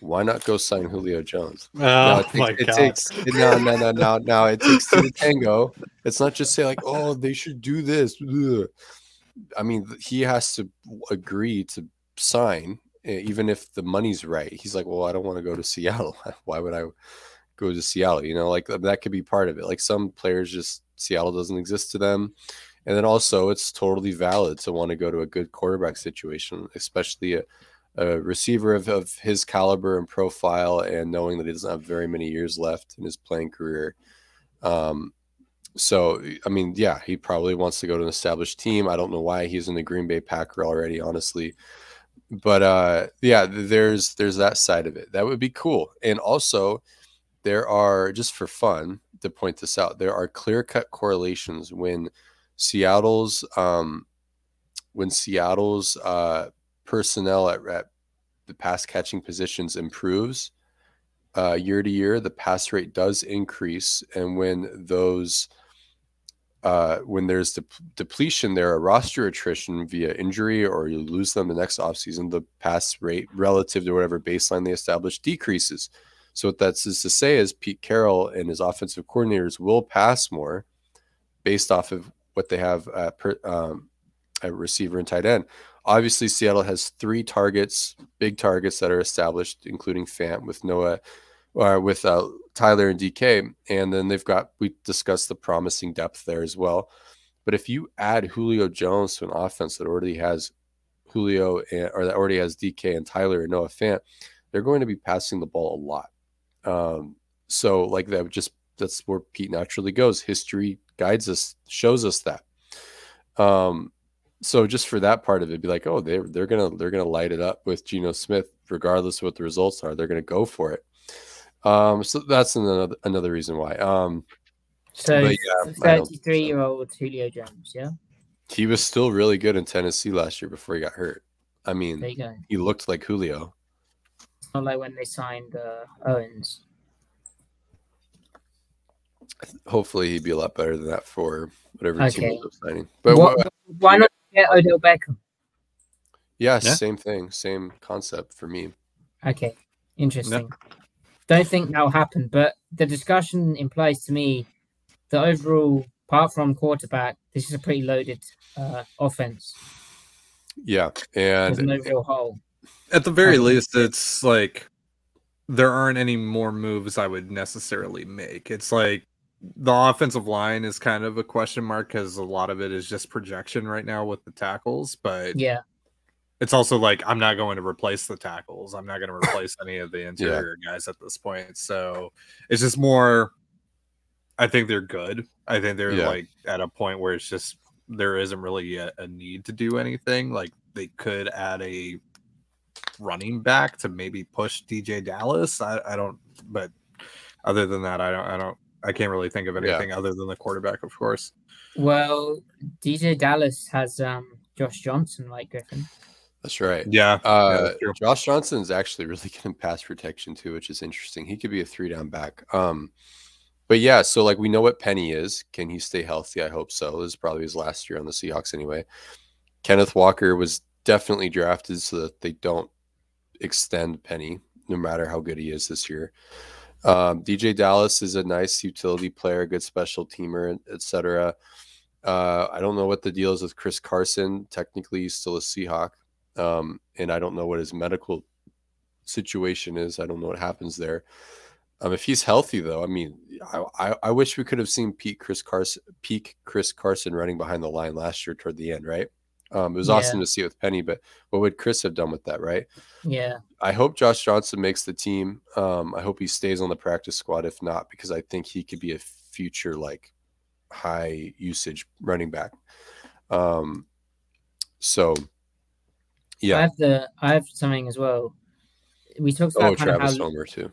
why not go sign Julio Jones? Oh no, Oh it takes, my it god. takes no, no, no, no, no. It takes to tango. It's not just say like, oh, they should do this. Ugh. I mean, he has to agree to sign, e- even if the money's right. He's like, well, I don't want to go to Seattle. Why would I go to Seattle? You know, like that could be part of it. Like some players just Seattle doesn't exist to them. And then also, it's totally valid to want to go to a good quarterback situation, especially a, a receiver of, of his caliber and profile, and knowing that he doesn't have very many years left in his playing career. Um, so, I mean, yeah, he probably wants to go to an established team. I don't know why he's in the Green Bay Packer already, honestly. But uh, yeah, there's there's that side of it. That would be cool. And also, there are just for fun to point this out. There are clear cut correlations when Seattle's um, when Seattle's uh, personnel at, at the pass catching positions improves uh, year to year, the pass rate does increase, and when those uh, when there's dep- depletion there, a roster attrition via injury, or you lose them the next offseason, the pass rate relative to whatever baseline they established decreases. So what that's is to say is Pete Carroll and his offensive coordinators will pass more based off of what they have at, per, um, at receiver and tight end. Obviously, Seattle has three targets, big targets that are established, including Fant with Noah, or with uh, Tyler and DK, and then they've got we discussed the promising depth there as well. But if you add Julio Jones to an offense that already has Julio and, or that already has DK and Tyler and Noah Fant, they're going to be passing the ball a lot. Um, so like that just that's where Pete naturally goes. History guides us, shows us that. Um, so just for that part of it, be like, oh, they're they're gonna they're gonna light it up with Geno Smith, regardless of what the results are. They're gonna go for it. Um, so that's another another reason why. Um, so yeah. 33 year old Julio Jones, yeah, he was still really good in Tennessee last year before he got hurt. I there mean, you go. he looked like Julio. It's not like when they signed uh, Owens. Hopefully, he'd be a lot better than that for whatever team Okay. ends up signing. But What- wha- why not get Odell Beckham? yeah, Yeah. same thing, same concept for me. Okay, interesting. Don't think that'll happen, but the discussion implies to me that overall, apart from quarterback, this is a pretty loaded uh, offense. Yeah, There's and no real hole. At the very Okay. least, it's like there aren't any more moves I would necessarily make. It's like the offensive line is kind of a question mark because a lot of it is just projection right now with the tackles, but Yeah, it's also like I'm not going to replace the tackles. I'm not going to replace any of the interior guys at this point. So it's just more. I think they're good. I think they're Yeah. like at a point where it's just there isn't really a, a need to do anything. Like they could add a running back to maybe push DeeJay Dallas. I, I don't, but other than that, I don't. I don't. I can't really think of Yeah. anything other than the quarterback, of course. well, DeeJay Dallas has um, Josh Johnson, like Griffin. that's right. Yeah, yeah, Uh, that's true. Josh Johnson's actually really good in pass protection too, which is interesting. He could be a three down back. Um, but yeah, so like we know what Penny is. Can he stay healthy? I hope so. This is probably his last year on the Seahawks anyway. Kenneth Walker was definitely drafted so that they don't extend Penny, no matter how good he is this year. Um, DeeJay Dallas is a nice utility player, good special teamer, etc. Uh, I don't know what the deal is with Chris Carson. Technically, he's still a Seahawk, um, and I don't know what his medical situation is. I don't know what happens there. Um, if he's healthy, though, I mean, I, I, I wish we could have seen peak Chris Carson, peak Chris Carson running behind the line last year toward the end, right? Um, it was Yeah. awesome to see it with Penny, but what would Chris have done with that, right? Yeah. I hope Josh Johnson makes the team. Um, I hope he stays on the practice squad. If not, because I think he could be a future like high usage running back. Um, so yeah, I have the I have something as well. We talked about Oh, Travis how Homer too.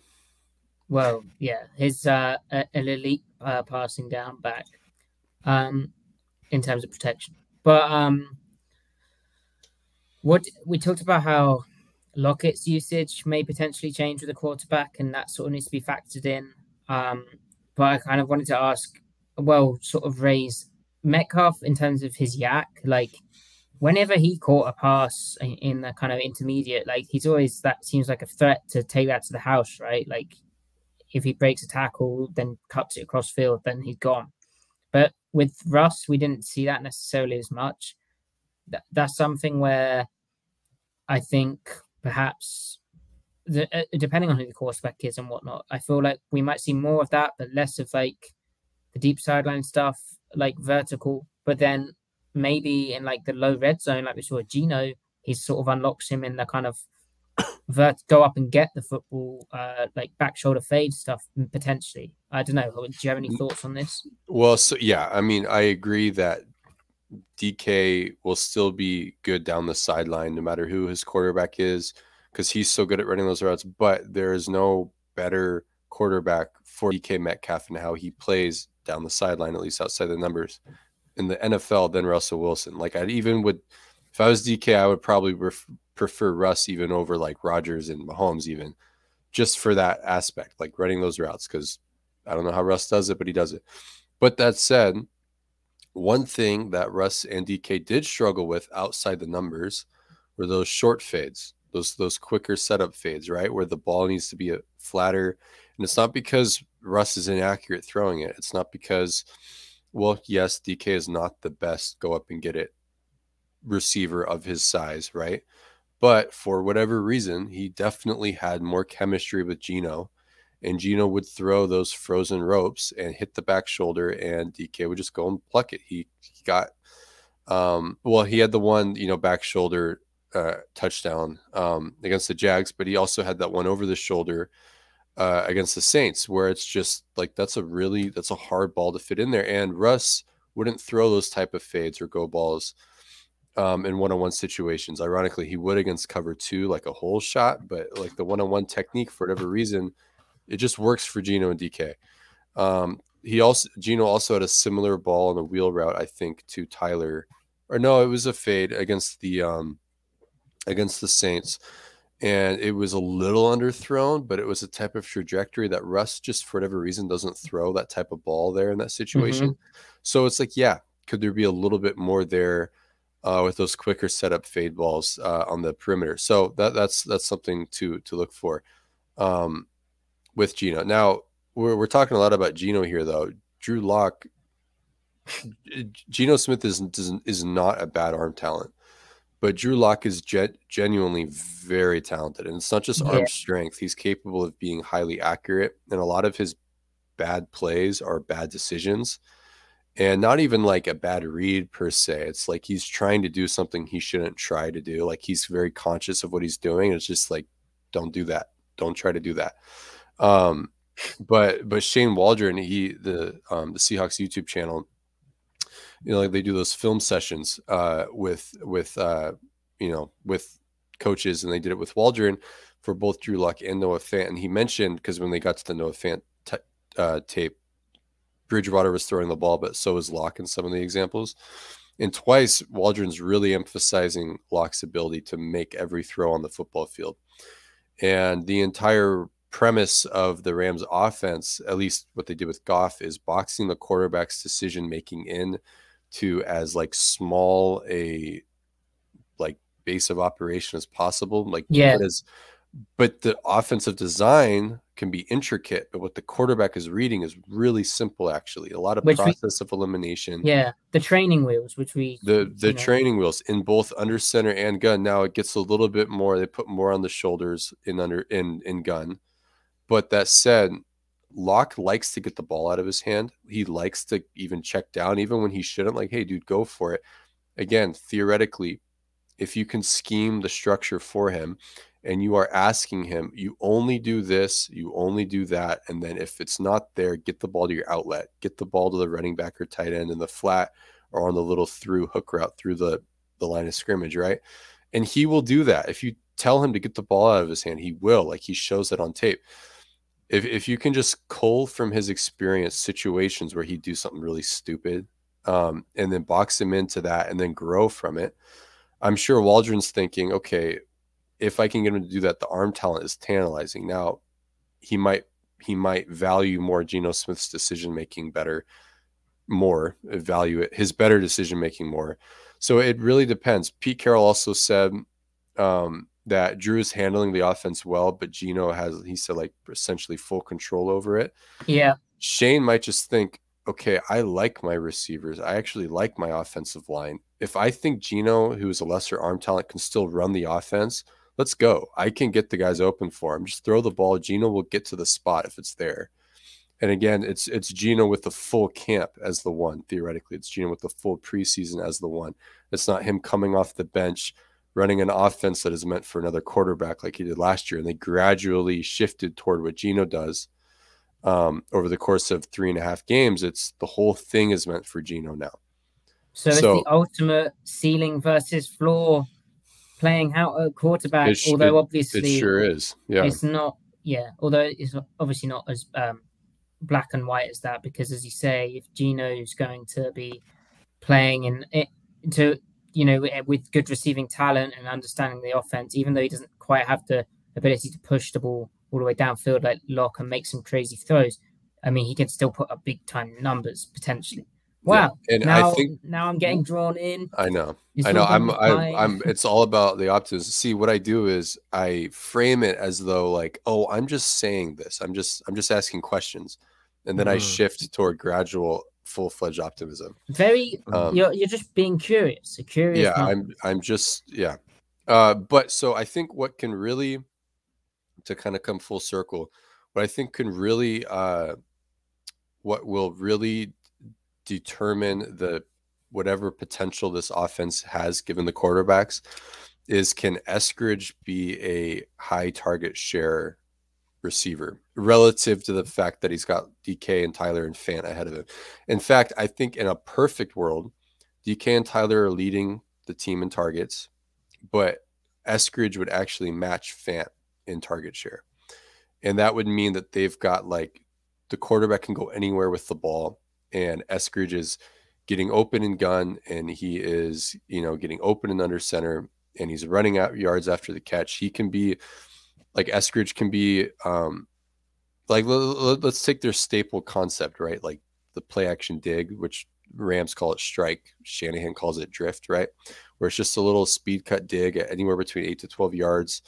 well, yeah, his uh a- an elite uh, passing down back, um, in terms of protection. But um, what we talked about how Lockett's usage may potentially change with a quarterback, and that sort of needs to be factored in. Um, but I kind of wanted to ask, well, sort of raise Metcalf in terms of his YAC, like. Whenever he caught a pass in, in the kind of intermediate, like he's always that seems like a threat to take that to the house, right? Like if he breaks a tackle, then cuts it across field, then he's gone. But with Russ, we didn't see that necessarily as much. That, that's something where I think perhaps, the, uh, depending on who the quarterback is and whatnot, I feel like we might see more of that, but less of like the deep sideline stuff, like vertical. But then maybe in like the low red zone, like we saw Geno, he sort of unlocks him in the kind of vert go up and get the football, uh, like back shoulder fade stuff mm, potentially. I don't know. Do you have any thoughts on this? Well, so yeah, I mean, I agree that DK will still be good down the sideline no matter who his quarterback is because he's so good at running those routes. But there is no better quarterback for DK Metcalf and how he plays down the sideline, at least outside the numbers in the NFL, than Russell Wilson. Like, I'd even would, if I was DK, I would probably ref- prefer Russ even over like Rodgers and Mahomes, even just for that aspect, like running those routes. Because I don't know how Russ does it, but he does it. But that said, one thing that Russ and DK did struggle with outside the numbers were those short fades, those those quicker setup fades, right? Where the ball needs to be a flatter. And it's not because Russ is inaccurate throwing it. It's not because, well, yes, DK is not the best go up and get it receiver of his size, right? But for whatever reason, he definitely had more chemistry with Geno and Geno would throw those frozen ropes and hit the back shoulder, and DK would just go and pluck it. He, he got, um, well, he had the one, you know, back shoulder uh, touchdown um, against the Jags, but he also had that one over the shoulder uh, against the Saints, where it's just like that's a really that's a hard ball to fit in there, and Russ wouldn't throw those type of fades or go balls. Um, in one-on-one situations, ironically, he would against cover two, like a hole shot, but like the one-on-one technique, for whatever reason, it just works for Geno and DK. Um, he also Gino also had a similar ball on the wheel route, I think, to Tyler, or no, it was a fade against the um, against the Saints, and it was a little underthrown, but it was a type of trajectory that Russ just for whatever reason doesn't throw that type of ball there in that situation. So it's like, yeah, could there be a little bit more there? Uh, with those quicker setup fade balls uh, on the perimeter, so that that's that's something to to look for. Um, with Geno. Now we're we're talking a lot about Geno here, though. Drew Lock, Geno Smith is is not a bad arm talent, but Drew Lock is ge- genuinely very talented, and it's not just arm Yeah. strength. He's capable of being highly accurate, and a lot of his bad plays are bad decisions, and not even like a bad read per se. It's like he's trying to do something he shouldn't try to do. Like he's very conscious of what he's doing. It's just like, don't do that. Don't try to do that. Um, but but Shane Waldron, he the um, the Seahawks YouTube channel, you know, like they do those film sessions uh, with with uh, you know with coaches, and they did it with Waldron for both Drew Lock and Noah Fant. And he mentioned because when they got to the Noah Fant t- uh, tape, Bridgewater was throwing the ball, but so was Lock in some of the examples. And twice, Waldron's really emphasizing Lock's ability to make every throw on the football field. And the entire premise of the Rams offense, at least what they did with Goff, is boxing the quarterback's decision making in to as like small a like base of operation as possible. Like Yeah. but as but the offensive design can be intricate, but what the quarterback is reading is really simple actually. A lot of Which we- process of elimination Yeah, the training wheels, which we the the you know, training wheels in both under center and gun now it gets a little bit more they put more on the shoulders in under in in gun but that said Lock likes to get the ball out of his hand. He likes to even check down, even when he shouldn't. Like, hey, dude, go for it. Again, theoretically, if you can scheme the structure for him and you are asking him, you only do this, you only do that. And then if it's not there, get the ball to your outlet, get the ball to the running back or tight end in the flat or on the little through hook route through the, the line of scrimmage, right? And he will do that. If you tell him to get the ball out of his hand, he will. Like he shows it on tape. If, if you can just cull from his experience situations where he'd do something really stupid um, and then box him into that and then grow from it, I'm sure Waldron's thinking, okay, if I can get him to do that, the arm talent is tantalizing. Now, he might he might value more Geno Smith's decision making better, more value it his better decision making more. So it really depends. Pete Carroll also said um, that Drew is handling the offense well, but Geno has he said like essentially full control over it. Yeah. Shane might just think, okay, I like my receivers. I actually like my offensive line. If I think Geno, who is a lesser arm talent, can still run the offense, let's go. I can get the guys open for him. Just throw the ball. Geno will get to the spot if it's there. And again, it's it's Geno with the full camp as the one. Theoretically, it's Geno with the full preseason as the one. It's not him coming off the bench, running an offense that is meant for another quarterback like he did last year. And they gradually shifted toward what Geno does um, over the course of three and a half games. It's the whole thing is meant for Geno now. So, so it's the ultimate ceiling versus floor playing out at quarterback. Although it, obviously it sure is. Yeah, it's not. Yeah, although it's obviously not as um, black and white as that because, as you say, if Geno's going to be playing in it to you know with good receiving talent and understanding the offense, even though he doesn't quite have the ability to push the ball all the way downfield like Lock and make some crazy throws. I mean, he can still put up big time numbers potentially. Wow. Yeah. And now, I think now I'm getting drawn in. I know. I know. I'm, I'm, I'm, it's all about the optimism. See, what I do is I frame it as though like, oh, I'm just saying this. I'm just, I'm just asking questions. And then mm. I shift toward gradual full fledged optimism. Very, um, you're, you're just being curious. Curious. Yeah. I'm, I'm just, yeah. Uh, but so I think what can really, to kind of come full circle, what I think can really, uh, what will really determine the whatever potential this offense has given the quarterbacks is can Eskridge be a high target share receiver relative to the fact that he's got DK and Tyler and Fant ahead of him. In fact, I think in a perfect world, DK and Tyler are leading the team in targets, but Eskridge would actually match Fant in target share. And that would mean that they've got like the quarterback can go anywhere with the ball and Eskridge is getting open and gun, and he is, you know, getting open and under center, and he's running out yards after the catch. He can be like Eskridge can be, um, like let's take their staple concept, right? Like the play action dig, which Rams call it strike, Shanahan calls it drift, right? Where it's just a little speed cut dig at anywhere between eight to 12 yards.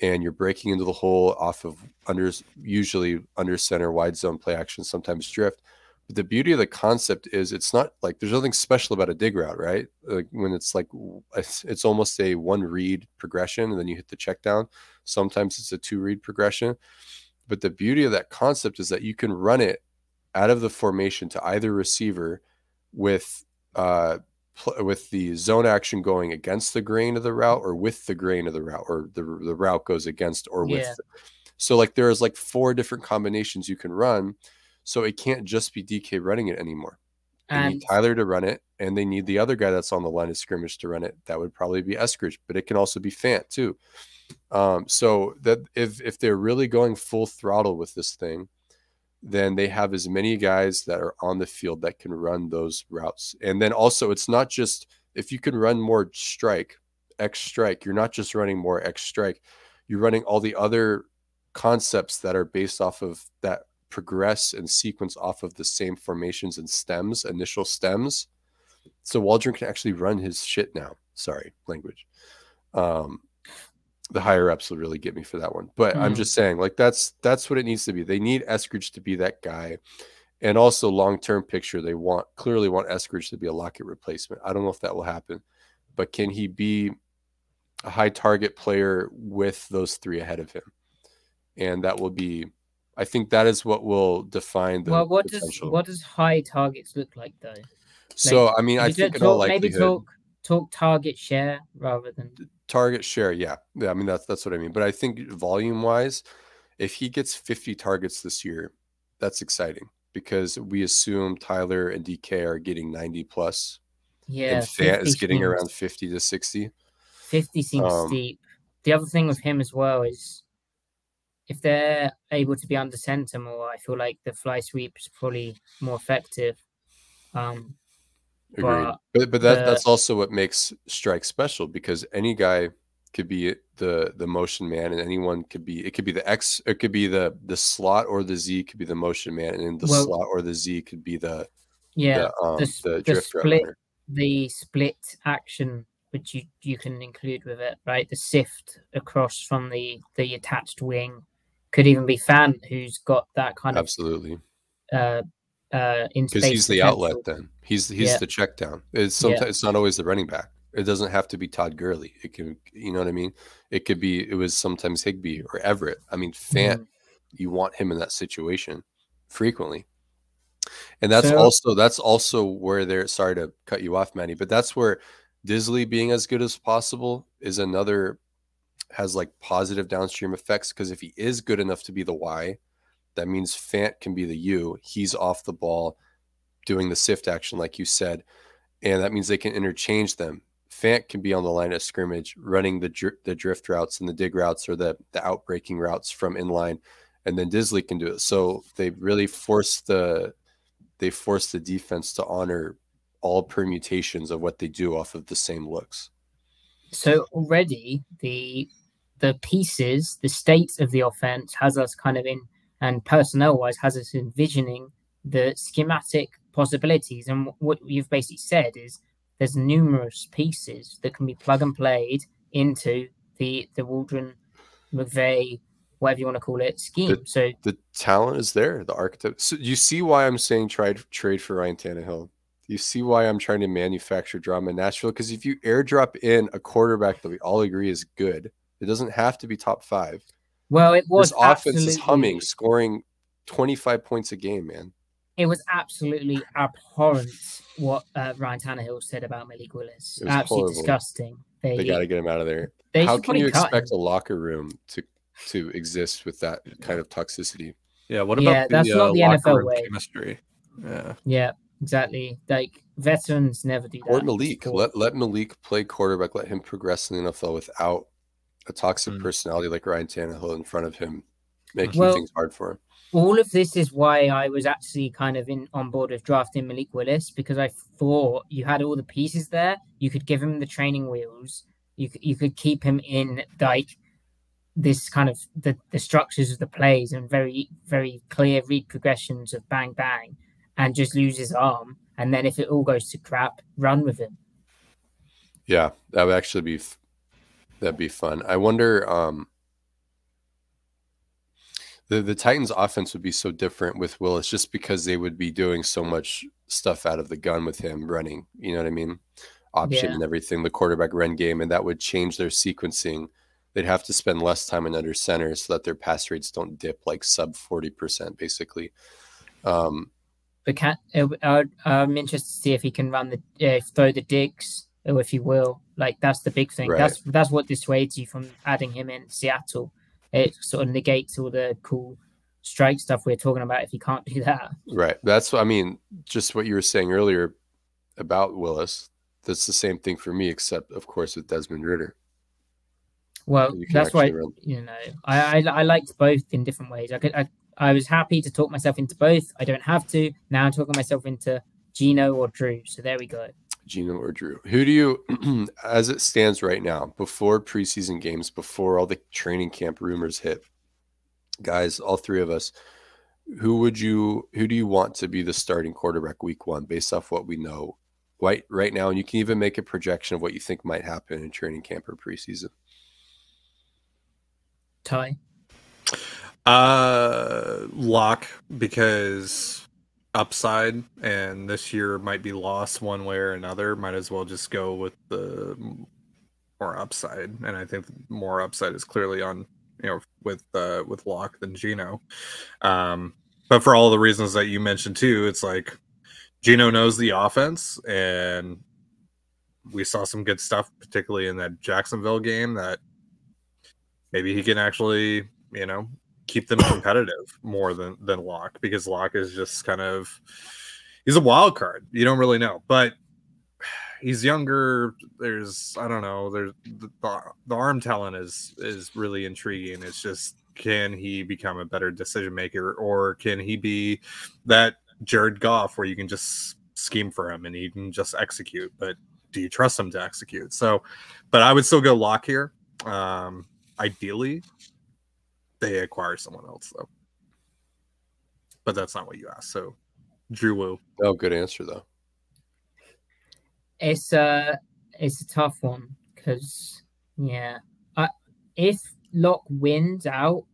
And you're breaking into the hole off of under, usually under center, wide zone play action, sometimes drift but the beauty of the concept is it's not like there's nothing special about a dig route, right? Like when it's like it's, it's almost a one read progression and then you hit the check down. Sometimes it's a two read progression. But the beauty of that concept is that you can run it out of the formation to either receiver with uh pl- with the zone action going against the grain of the route or with the grain of the route or the the route goes against or with. Yeah. So like there's like four different combinations you can run so it can't just be DK running it anymore. They and need Tyler to run it, and they need the other guy that's on the line of scrimmage to run it. That would probably be Eskridge, but it can also be Fant too. Um, so that if if they're really going full throttle with this thing, then they have as many guys that are on the field that can run those routes. And then also, it's not just if you can run more strike, X strike, you're not just running more X strike, you're running all the other concepts that are based off of that progress and sequence off of the same formations and stems, initial stems. So Waldron can actually run his shit now. Sorry, language. Um, the higher ups will really get me for that one. But mm. I'm just saying, like that's that's what it needs to be. They need Eskridge to be that guy. And also long term picture, they want clearly want Eskridge to be a Lockett replacement. I don't know if that will happen, but can he be a high target player with those three ahead of him? And that will be I think that is what will define the well, what does what does high targets look like though? so I mean, I think in talk, all maybe talk talk target share rather than target share, yeah, yeah. I mean, that's that's what I mean. But I think volume wise, if he gets 50 targets this year, that's exciting because we assume Tyler and DK are getting 90 plus, yeah. and Fant is getting seems- around 50 to 60. Fifty seems um, steep. The other thing with him as well is if they're able to be under center more, I feel like the fly sweep is probably more effective. Um, Agreed. But But but that the- that's also what makes strike special because any guy could be the the motion man and anyone could be it could be the X it could be the the slot or the Z could be the motion man and then the Well- slot or the Z could be the yeah, the um the, the, the drift split runner. the split action which you you can include with it, right? The sift across from the the attached wing could even be Fant, who's got that kind Absolutely. of uh uh in Because he's the potential. outlet then. He's he's Yeah. the check down. It's Yeah. sometimes it's not always the running back. It doesn't have to be Todd Gurley. It can you know what I mean? It could be it was sometimes Higbee or Everett. I mean Fant Mhm. you want him in that situation frequently. And that's So- also that's also where they're sorry to cut you off, Manny, but that's where Dissly being as good as possible is another has like positive downstream effects because if he is good enough to be the Y, that means Fant can be the U. He's off the ball doing the sift action, like you said, and that means they can interchange them. Fant can be on the line of scrimmage, running the dri- the drift routes and the dig routes or the the outbreaking routes from inline, and then Dissly can do it. So they really force the they force the defense to honor all permutations of what they do off of the same looks. So already the the pieces, the state of the offense has us kind of in, and personnel wise has us envisioning the schematic possibilities. And wh- what you've basically said is there's numerous pieces that can be plug and played into the the Waldron McVay, whatever you want to call it, scheme. so The talent is there, the architect. So you see why I'm saying try trade for Ryan Tannehill. You see why I'm trying to manufacture drama in Nashville because if you airdrop in a quarterback that we all agree is good, it doesn't have to be top five. well, it was This offense is humming, scoring 25 points a game, man. It was absolutely abhorrent what uh, Ryan Tannehill said about Malik Willis. It was Absolutely horrible. disgusting. They, They got to get him out of there. they How can you expect him. a locker room to to exist with that kind of toxicity? Yeah, what Yeah, about the, that's not uh, the locker NFL room way. chemistry? Yeah, Yeah, exactly. Like veterans never do that. Or Malik. Let let Malik play quarterback. Let him progress in the NFL without a toxic Mm. personality like Ryan Tannehill in front of him, making Well- things hard for him. All of this is why I was actually kind of in on board with drafting Malik Willis because I thought you had all the pieces there. You could give him the training wheels. You could, you could keep him in like this kind of the, the structures of the plays and very very clear read progressions of bang bang and just lose his arm and then if it all goes to crap run with him Yeah, that would actually be f- that'd be fun. I wonder. Um, the the Titans' offense would be so different with Willis just because they would be doing so much stuff out of the gun with him running. You know what I mean? Option Yeah. and everything, the quarterback run game, and that would change their sequencing. They'd have to spend less time in under center so that their pass rates don't dip like sub forty percent, basically. Um, but can uh, uh, I'm interested to see if he can run the uh, throw the digs or if he will like that's the big thing Right. that's that's what dissuades you from adding him in Seattle it sort of negates all the cool strike stuff we're talking about if you can't do that Right. That's I mean. Just what you were saying earlier about Willis. That's the same thing for me, except of course with Desmond Ridder. well that's why run- you know I, I I liked both in different ways I could I, I was happy to talk myself into both I don't have to now I'm talking myself into Geno or Drew so there we go Geno or Drew. Who do you, as it stands right now, before preseason games, before all the training camp rumors hit, guys, all three of us, who would you, who do you want to be the starting quarterback week one based off what we know right right now? And you can even make a projection of what you think might happen in training camp or preseason. Ty uh, lock because upside, and this year might be lost one way or another. Might as well just go with the more upside, and I think more upside is clearly on you know, with uh, with Lock than Geno. Um, but for all the reasons that you mentioned too, it's like Geno knows the offense, and we saw some good stuff, particularly in that Jacksonville game. That maybe he can actually, you know, keep them competitive more than than Lock because Lock is just kind of he's a wild card. You don't really know, but he's younger. There's I don't know. There's the, the arm talent is is really intriguing. It's just can he become a better decision maker or can he be that Jared Goff where you can just scheme for him and he can just execute, but do you trust him to execute? So, but I would still go lock here. Um, ideally, they acquire someone else though, but that's not what you asked. So, Drew Wu. Oh, good answer though. It's a it's a tough one because yeah, I, if Lock wins out,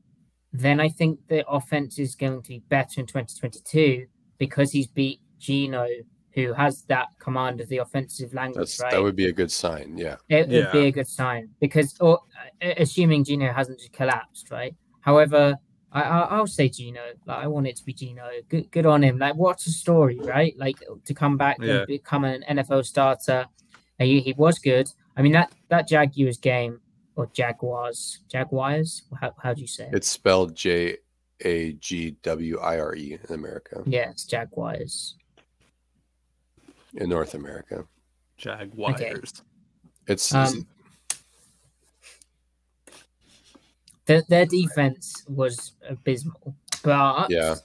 then I think the offense is going to be better in 2022 because he's beat Geno, who has that command of the offensive language. That's, right? That would be a good sign. Yeah. It Yeah. would be a good sign because, or uh, assuming Geno hasn't just collapsed, right? However, I, I I'll say Geno. Like I want it to be Geno. Good, good on him. Like what's the story, right? Like to come back Yeah. and become an NFL starter. Uh, He, he was good. I mean that that Jaguars game or Jaguars, Jaguars. How how do you say it? It's spelled J A G W I R E in America, yeah, it's Jaguars. in North America. Jaguars. It's Um, Their, their defense was abysmal, but Yeah.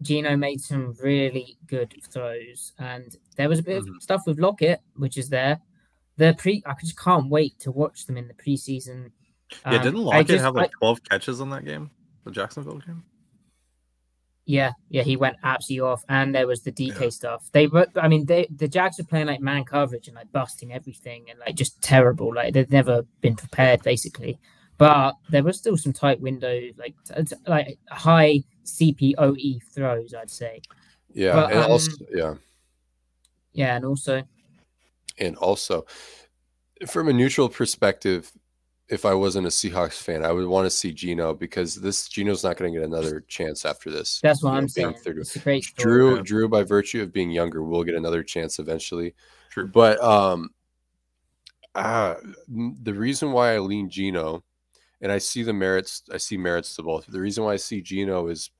Geno made some really good throws, and there was a bit Mhm. of stuff with Lockett, which is there. The pre, I just can't wait to watch them in the preseason. Yeah, Um, didn't Lockett just- have like I- 12 catches in that game? The Jacksonville game? yeah, yeah, he went absolutely off, and there was the DK Yeah. stuff. They, were, I mean, they the Jags were playing like man coverage and like busting everything, and like just terrible. Like they've never been prepared, basically. But there was still some tight windows, like t- t- like high CPOE throws, I'd say. yeah, but, and um, also yeah, Yeah, and also and also from a neutral perspective, if I wasn't a Seahawks fan, I would want to see Geno because this Geno's not going to get another chance after this. that's what you know, I'm saying. It's a great story. Drew, Yeah. Drew, by virtue of being younger, will get another chance eventually. True. But um, uh, the reason why I lean Geno, and I see the merits, I see merits to both. The reason why I see Geno is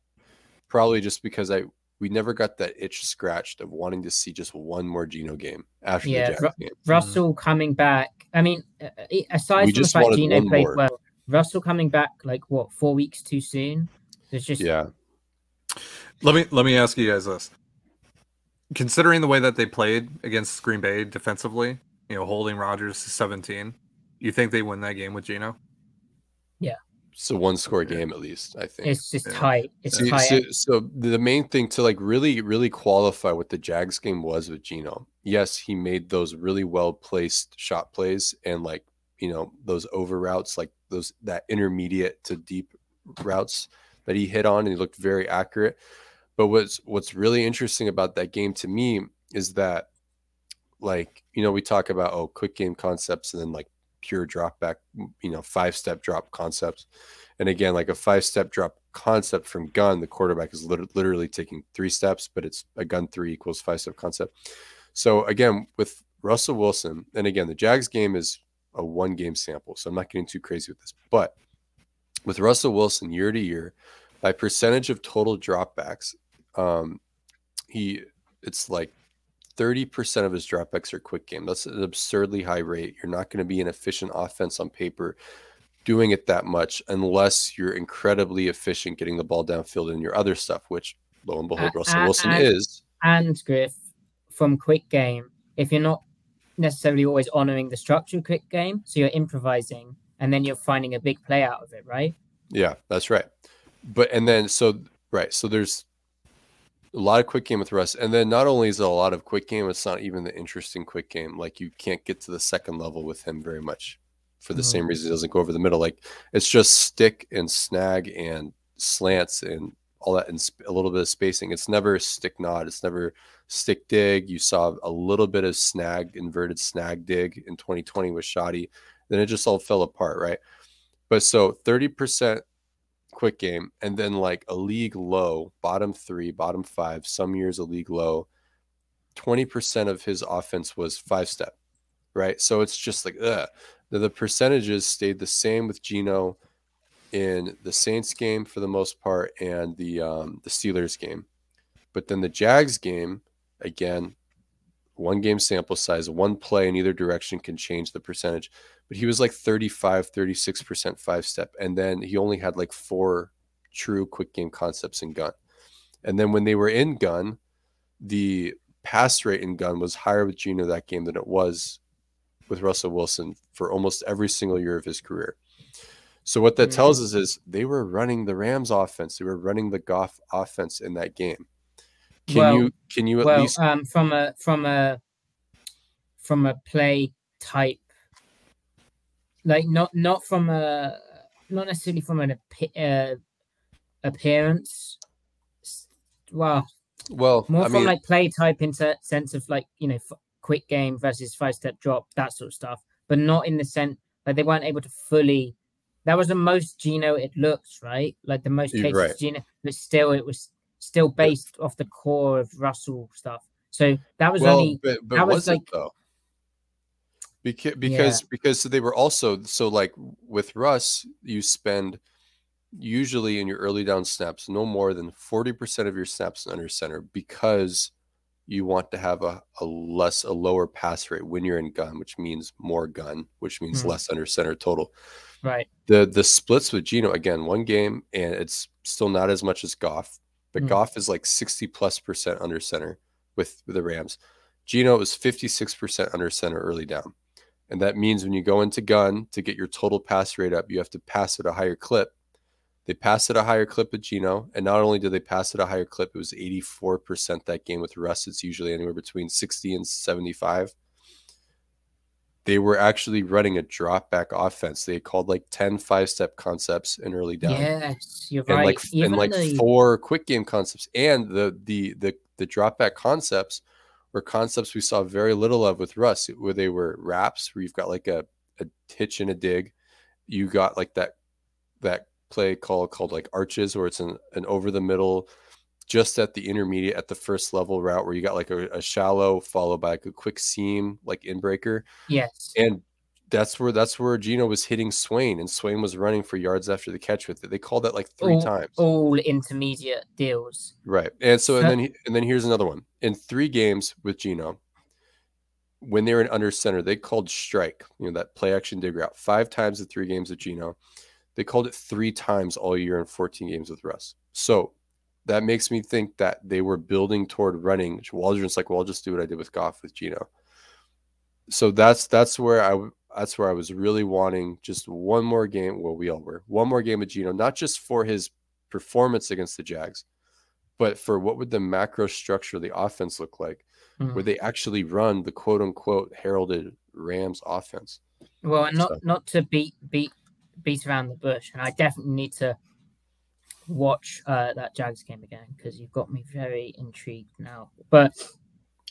probably just because I we never got that itch scratched of wanting to see just one more Geno game after Yeah, the Jacks Ru- game. Russell coming back. I mean, uh, uh, aside We from the just fact wanted Geno played more. well, Russell coming back like what four weeks too soon. There's just Yeah, Let me let me ask you guys this. Considering the way that they played against Green Bay defensively, you know, holding Rodgers to 17, you think they win that game with Geno? It's a one score Yeah. game at least. I think. it's just Yeah. tight. It's See, tight. so, so the main thing to like really, really qualify what the Jags game was with Geno. Yes, he made those really well placed shot plays and like you know those over routes, like those that intermediate to deep routes that he hit on, and he looked very accurate. But what's what's really interesting about that game to me is that like you know we talk about oh quick game concepts and then like pure drop back you know five step drop concepts and again, like a five step drop concept from gun, the quarterback is lit- literally taking three steps, but it's a gun three equals five step concept. So again, with Russell Wilson, and again, the Jags game is a one game sample, so I'm not getting too crazy with this. But with Russell Wilson, year to year, by percentage of total dropbacks, um, he it's like 30% of his dropbacks are quick game. That's an absurdly high rate. You're not going to be an efficient offense on paper doing it that much unless you're incredibly efficient getting the ball downfield and your other stuff, which lo and behold, Uh, Russell uh, Wilson uh, is. and Griff from quick game, if you're not necessarily always honoring the structure of quick game, so you're improvising and then you're finding a big play out of it, right? Yeah, that's right. But and then so right, so there's a lot of quick game with Russ, and then not only is it a lot of quick game, it's not even the interesting quick game. Like you can't get to the second level with him very much for the Mhm. same reason he doesn't go over the middle. Like it's just stick and snag and slants and all that, and sp- a little bit of spacing. It's never stick nod. It's never stick dig. You saw a little bit of snag, inverted snag dig in 2020 with Schotty. Then it just all fell apart, right? But so 30% quick game and then like a league low, bottom three, bottom five, some years a league low, 20% of his offense was five step, right? So it's just like, ugh. The, the percentages stayed the same with Geno in the Saints game for the most part and the um, the Steelers game. But then the Jags game, again, one game sample size, one play in either direction can change the percentage. But he was like 35, 36% five step. And then he only had like four true quick game concepts in gun. And then when they were in gun, the pass rate in gun was higher with Geno that game than it was with Russell Wilson for almost every single year of his career. So what that mm-hmm. tells us is they were running the Rams offense. They were running the Goff offense in that game. Can well, you can you at well, least um, from a from a from a play type like not not from a not necessarily from an uh, appearance well well more I from mean, like play type in sense of like you know f- quick game versus five step drop that sort of stuff but not in the sense like they weren't able to fully that was the most Geno it looks right like the most cases right. Geno but still it was still based off the core of Russell stuff. So that was well, only but, but that was, was like, though? Because because yeah. because they were also so like with Russ, you spend usually in your early down snaps no more than 40% of your snaps under center because you want to have a, a less a lower pass rate when you're in gun, which means more gun, which means mm. less under center total. Right. The the splits with Geno again, one game and it's still not as much as Goff, but mm. Goff is like 60 plus percent under center with, with the Rams. Geno is 56% under center early down. And that means when you go into gun to get your total pass rate up, you have to pass at a higher clip. They pass at a higher clip with Geno. And not only did they pass at a higher clip, it was 84% that game with Russ. It's usually anywhere between 60 and 75 they were actually running a drop back offense. They called like 10 five step concepts in early down. Yes, you're and right. Like, and like the... four quick game concepts. And the the the the drop back concepts were concepts we saw very little of with Russ, where they were wraps, where you've got like a, a hitch and a dig. You got like that that play call called like arches, where it's an, an over the middle just at the intermediate at the first level route where you got like a, a shallow followed by like a quick seam like in breaker. Yes. And that's where that's where Geno was hitting Swain and Swain was running for yards after the catch with it. They called that like three all, times. All intermediate deals. Right. And so, so and then and then here's another one. In three games with Geno, when they were in under center, they called strike, you know, that play action dig route five times in three games with Geno. They called it three times all year in 14 games with Russ. So that makes me think that they were building toward running. Waldron's like, well, I'll just do what I did with Goff with Geno. So that's that's where I that's where I was really wanting just one more game. Well, we all were one more game with Geno, not just for his performance against the Jags, but for what would the macro structure of the offense look like, mm-hmm. where they actually run the quote unquote heralded Rams offense. Well, and not so. not to beat beat beat around the bush, and I definitely need to watch uh, that Jags game again because you've got me very intrigued now. But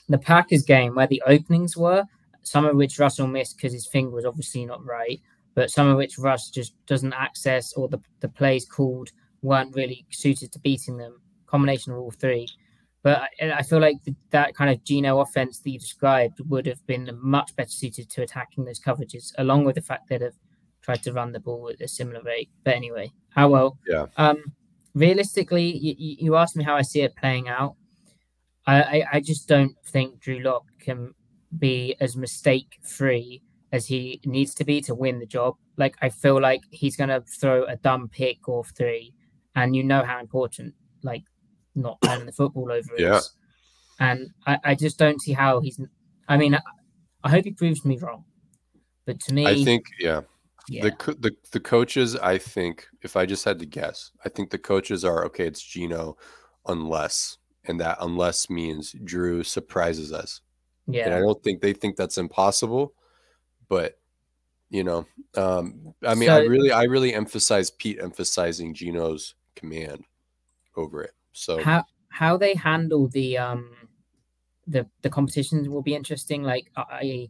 the Packers game, where the openings were, some of which Russell missed because his finger was obviously not right, but some of which Russ just doesn't access or the, the plays called weren't really suited to beating them. Combination of all three. But I, I feel like the, that kind of Geno offense that you described would have been much better suited to attacking those coverages, along with the fact that they've tried to run the ball at a similar rate. But anyway, how well? Yeah. Um, realistically, you, you asked me how I see it playing out. I, I, I just don't think Drew Lock can be as mistake free as he needs to be to win the job. Like I feel like he's gonna throw a dumb pick or three, and you know how important like not turning the football over yeah. is. And I, I just don't see how he's. I mean, I, I hope he proves me wrong, but to me, I think yeah, yeah. The, the the coaches, I think, if I just had to guess, I think the coaches are okay. It's Geno, unless, and that unless means Drew surprises us. Yeah, and I don't think they think that's impossible, but you know, um, I mean, so, I really, I really emphasize Pete emphasizing Geno's command over it. So how how they handle the um the the competitions will be interesting. Like I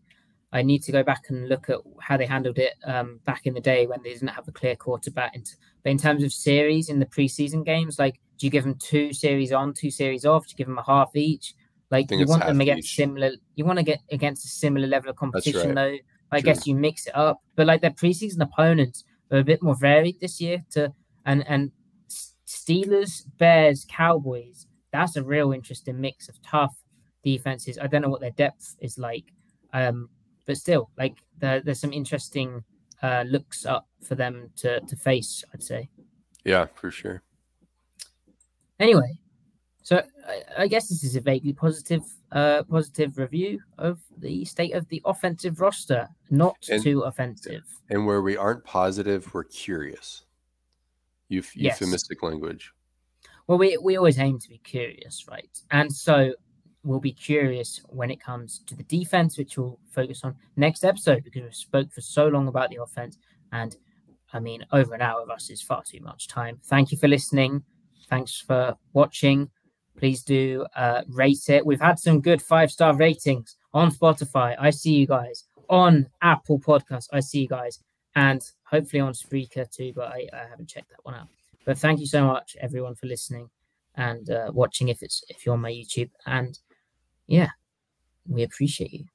I need to go back and look at how they handled it um, back in the day when they didn't have a clear quarterback. But in terms of series in the preseason games, like, do you give them two series on, two series off? Do you give them a half each? Like, you want them against each. similar. You want to get against a similar level of competition, right. though. I True. guess you mix it up. But like their preseason opponents are a bit more varied this year. To and and Steelers, Bears, Cowboys. That's a real interesting mix of tough defenses. I don't know what their depth is like. Um, but still, like there, there's some interesting uh, looks up for them to to face. I'd say. Yeah, for sure. Anyway, so I, I guess this is a vaguely positive uh, positive review of the state of the offensive roster. Not and, too offensive. And where we aren't positive, we're curious. Euph- yes. Euphemistic language. Well, we, we always aim to be curious, right? And so we'll be curious when it comes to the defense, which we'll focus on next episode because we spoke for so long about the offense. And I mean, over an hour of us is far too much time. Thank you for listening. Thanks for watching. Please do uh, rate it. We've had some good five star ratings on Spotify. I see you guys on Apple Podcasts. I see you guys, and hopefully on Spreaker too. But I, I haven't checked that one out. But thank you so much, everyone, for listening and uh, watching. If it's if you're on my YouTube, and yeah, we appreciate you.